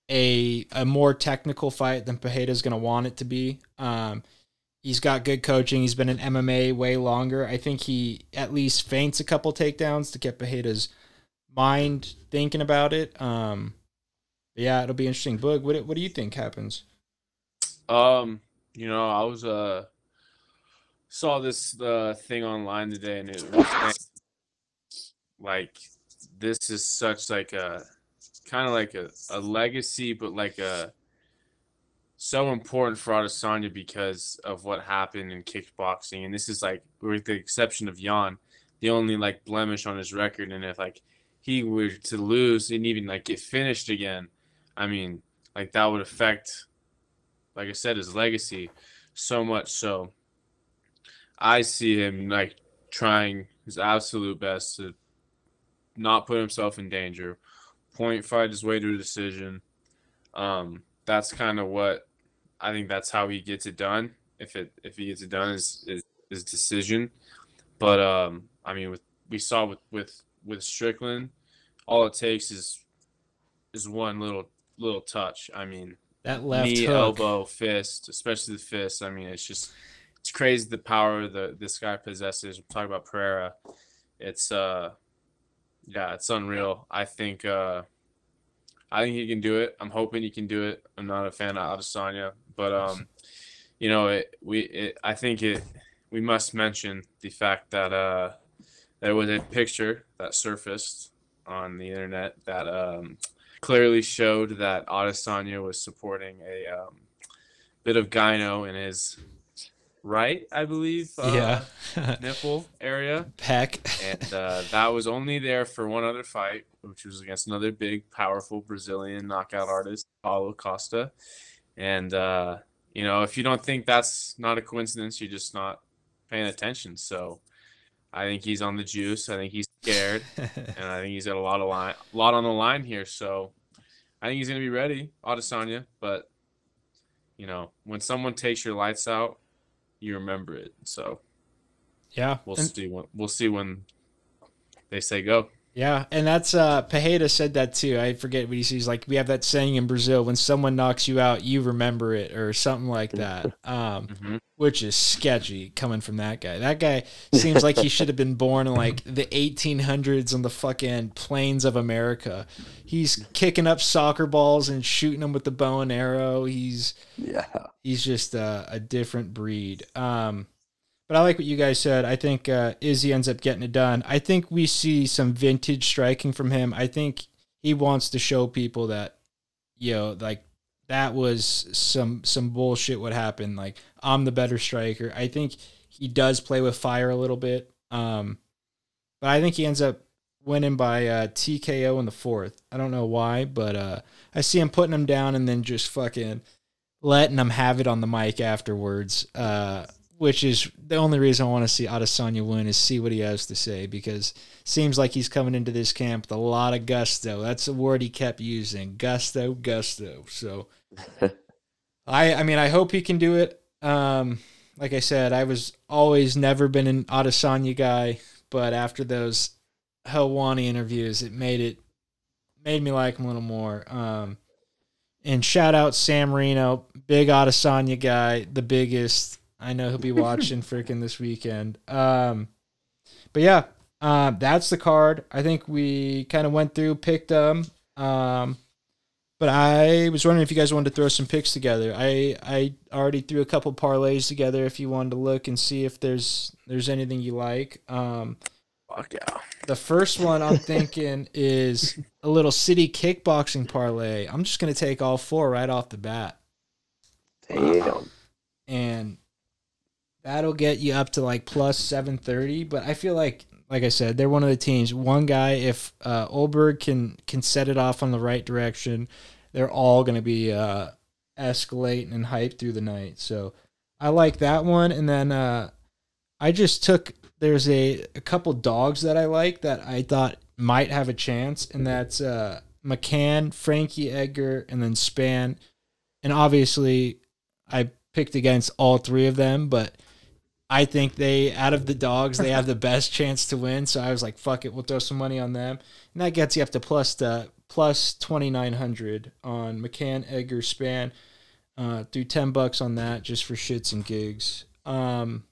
a, more technical fight than Pajeda's going to want it to be. Um, he's got good coaching. He's been in MMA way longer. I think he at least feints a couple takedowns to get Pajeda's mind thinking about it. Um, yeah, it'll be interesting. Boog, what what do you think happens? Um, you know, I was uh saw this uh thing online today, and it was like this is such like a kind of like a, a legacy, but like a so important for Adesanya because of what happened in kickboxing, and this is like with the exception of Jan, the only like blemish on his record, and if like he were to lose and even like get finished again, I mean, like that would affect, like I said, his legacy so much. So I see him like trying his absolute best to not put himself in danger, point fight his way to a decision. Um, that's kind of what I think. That's how he gets it done. If it if he gets it done is is, is decision. But um, I mean, with we saw with with with Strickland, all it takes is is one little little touch. I mean, That left knee, hook. elbow, fist, especially the fist. I mean, it's just it's crazy the power that this guy possesses. We're talking about Pereira. It's uh, yeah, it's unreal. I think uh, I think he can do it. I'm hoping he can do it. I'm not a fan of Adesanya, but um, you know, it, we it, I think it we must mention the fact that uh, there was a picture that surfaced on the internet that um, clearly showed that Adesanya was supporting a um, bit of gyno in his right, I believe, uh, yeah. nipple area. Peck. And uh, that was only there for one other fight, which was against another big, powerful Brazilian knockout artist, Paulo Costa. And, uh, you know, if you don't think that's not a coincidence, you're just not paying attention. So I think he's on the juice. I think he's scared. and I think he's got a lot of line, a lot on the line here. So I think he's going to be ready, Adesanya. But, you know, when someone takes your lights out, you remember it. So yeah, we'll and, see when we'll see when they say go. Yeah, and that's uh Pereira said that too. I forget what he says. Like we have that saying in Brazil: when someone knocks you out, you remember it, or something like that. Um, mm-hmm. Which is sketchy coming from that guy. That guy seems like he should have been born in like the 1800s on the fucking plains of America. He's kicking up soccer balls and shooting them with the bow and arrow. He's yeah, he's just a, a different breed. Um, but I like what you guys said. I think uh, Izzy ends up getting it done. I think we see some vintage striking from him. I think he wants to show people that, you know, like that was some some bullshit. What happened? Like I'm the better striker. I think he does play with fire a little bit. Um, but I think he ends up winning by uh, TKO in the fourth. I don't know why, but uh, I see him putting him down and then just fucking letting him have it on the mic afterwards. Uh, which is the only reason I want to see Adesanya win is see what he has to say because seems like he's coming into this camp with a lot of gusto. That's a word he kept using, gusto, gusto. So I I mean I hope he can do it. Um, like I said, I was always never been an Adesanya guy, but after those Helwani interviews, it made it made me like him a little more. Um, and shout out Sam Marino, big Adesanya guy, the biggest I know he'll be watching freaking this weekend. Um, but yeah, um, that's the card. I think we kind of went through, picked them. Um, but I was wondering if you guys wanted to throw some picks together. I I already threw a couple parlays together. If you wanted to look and see if there's there's anything you like. Um, Fuck yeah. The first one I'm thinking is a little city kickboxing parlay. I'm just gonna take all four right off the bat. Damn. And that'll get you up to like plus 730 but i feel like like i said they're one of the teams. One guy if uh Ulberg can can set it off on the right direction they're all going to be uh escalating and hype through the night. So i like that one. And then uh i just took there's a, a couple dogs that i like that i thought might have a chance and that's uh mccann frankie edgar and then Spann. and obviously i picked against all three of them but I think they, out of the dogs, they have the best chance to win. So I was like, fuck it, we'll throw some money on them. And that gets you up to plus the plus 2900 on McCann, Edgar, Spann. Uh, do 10 bucks on that just for shits and gigs. Um,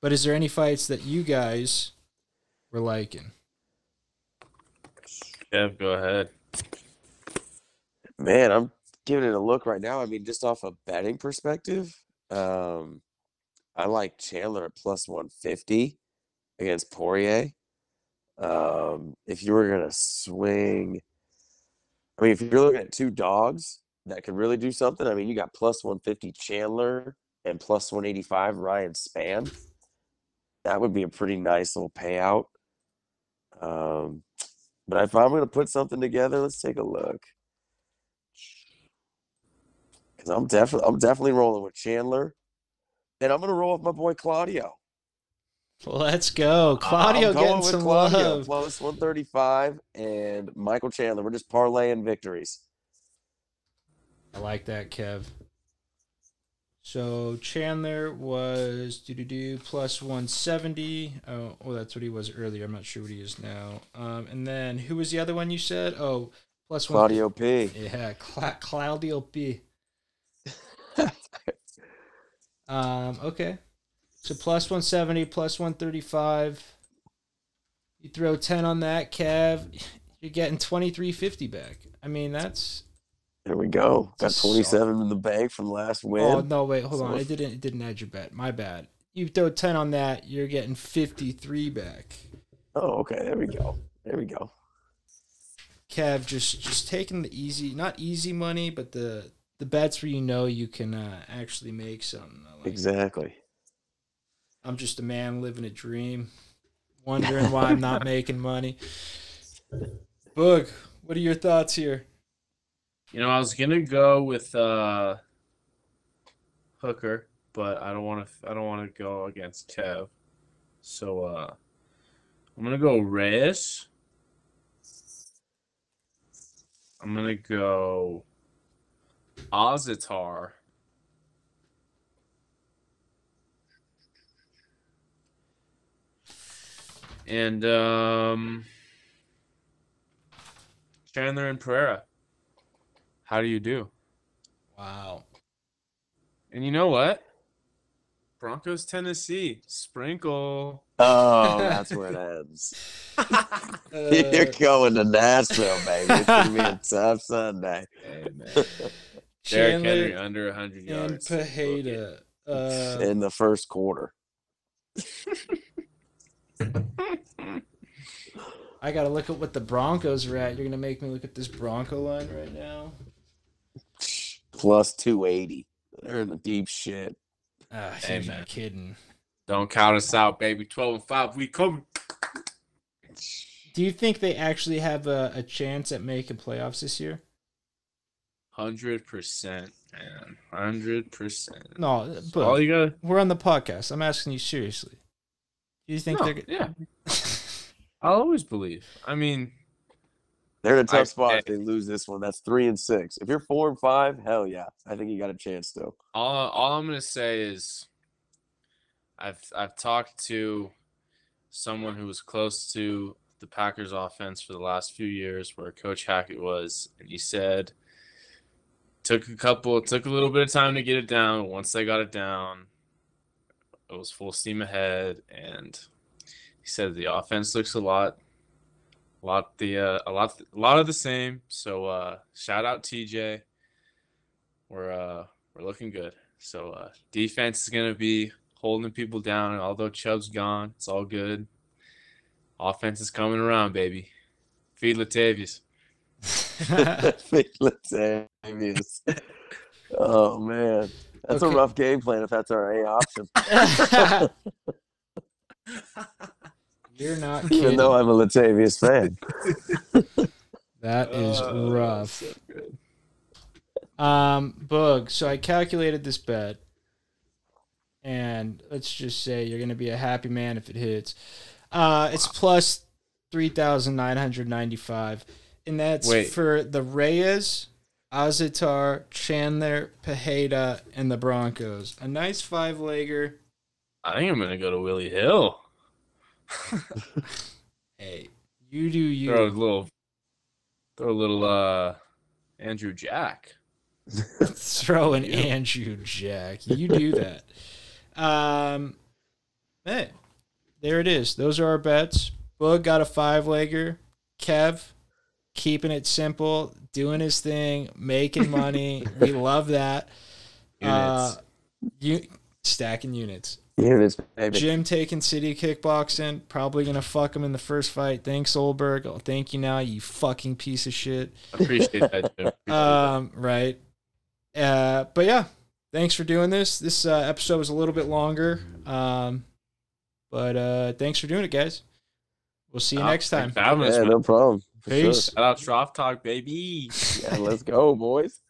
but is there any fights that you guys were liking? Yeah, go ahead. Man, I'm giving it a look right now. I mean, just off a betting perspective, um, I like Chandler at plus 150 against Poirier. Um, if you were going to swing, I mean, if you're looking at two dogs that could really do something, I mean, you got plus 150 Chandler and plus 185 Ryan Spann. That would be a pretty nice little payout. Um, but if I'm going to put something together, let's take a look. Because I'm definitely I'm definitely rolling with Chandler and I'm going to roll with my boy Claudio. Let's go. Claudio getting some Claudio, love. Plus 135 and Michael Chandler. We're just parlaying victories. I like that, Kev. So Chandler was do do do plus 170. Oh, oh, that's what he was earlier. I'm not sure what he is now. Um, and then who was the other one you said? Oh, plus Claudio one. P. Yeah, Cla- Claudio P. Um, okay. So plus 170, plus 135. You throw 10 on that, Kev, you're getting 2350 back. I mean, that's There we go. Got That's 27 in the bank from last win. Oh no, wait, hold on. So- I didn't it didn't add your bet. My bad. You throw 10 on that, you're getting 53 back. Oh, okay. There we go. There we go. Kev just just taking the easy, not easy money, but the the bets where you know you can uh, actually make something. Like. Exactly. I'm just a man living a dream, wondering why I'm not making money. Boog, what are your thoughts here? You know, I was gonna go with uh Hooker, but I don't want to. I don't want to go against Kev. So uh I'm gonna go Reyes. I'm gonna go Azaitar. And um Chandler and Pereira. How do you do? Wow. And you know what? Broncos, Tennessee, sprinkle. Oh, that's where it ends. You're going to Nashville, baby. It's gonna be a tough Sunday. Hey, man. Derrick Henry Chandler under 100 and yards. Pajeda. Uh, In the first quarter. I gotta look at what the Broncos are at. You're gonna make me look at this Bronco line right now. Plus 280. They're in the deep shit. Ah, Hey, man. kidding. Don't count us out, baby. 12 and 5. We come. Do you think they actually have a, a chance at making playoffs this year? 100%, man. 100%. No, uh, but All you got we're on the podcast. I'm asking you seriously. Do you think no, they're? Yeah. I'll always believe. I mean, They're in a tough I- spot if they lose this one. That's three and six. If you're four and five, hell yeah. I think you got a chance still. all all I'm gonna say is I've I've talked to someone who was close to the Packers offense for the last few years where Coach Hackett was, and he said took a couple took a little bit of time to get it down. Once they got it down, it was full steam ahead and he said the offense looks a lot a lot the uh, a lot a lot of the same. So uh shout out TJ. We're uh we're looking good. So uh defense is gonna be holding people down, and although Chubb's gone, it's all good. Offense is coming around, baby. Feed Latavius. Latavius. oh man. That's Okay. a rough game plan if that's our A option. You're not kidding. Even though I'm a Latavius fan. That is Uh, rough. so. Um, Boog. So I calculated this bet, and let's just say you're gonna be a happy man if it hits. Uh, it's plus three thousand nine hundred ninety-five, and that's Wait. for the Reyes, Azaitar, Chandler, Pajeda, and the Broncos. A nice five-legger. I think I'm gonna go to Willie Hill. Hey, you do you. Throw a you. little, throw a little uh, Andrew Jack. Throw an Andrew Jack. You do that. Um, hey, there it is. Those are our bets. Boog got a five legger. Kev, keeping it simple, doing his thing, making money. we love that. Uh, you stacking units. Units, baby. Jim taking city kickboxing. Probably gonna fuck him in the first fight. Thanks, Ulberg. Oh, thank you now, you fucking piece of shit. Appreciate that. Jim. Appreciate that. Um, right. Uh, but yeah, thanks for doing this. This uh, episode was a little bit longer. Um, but uh, thanks for doing it, guys. We'll see you Uh, next time. thanks for having us, Yeah, no problem. For sure. Peace. Shout out Trough Talk, baby. Yeah, let's go, boys.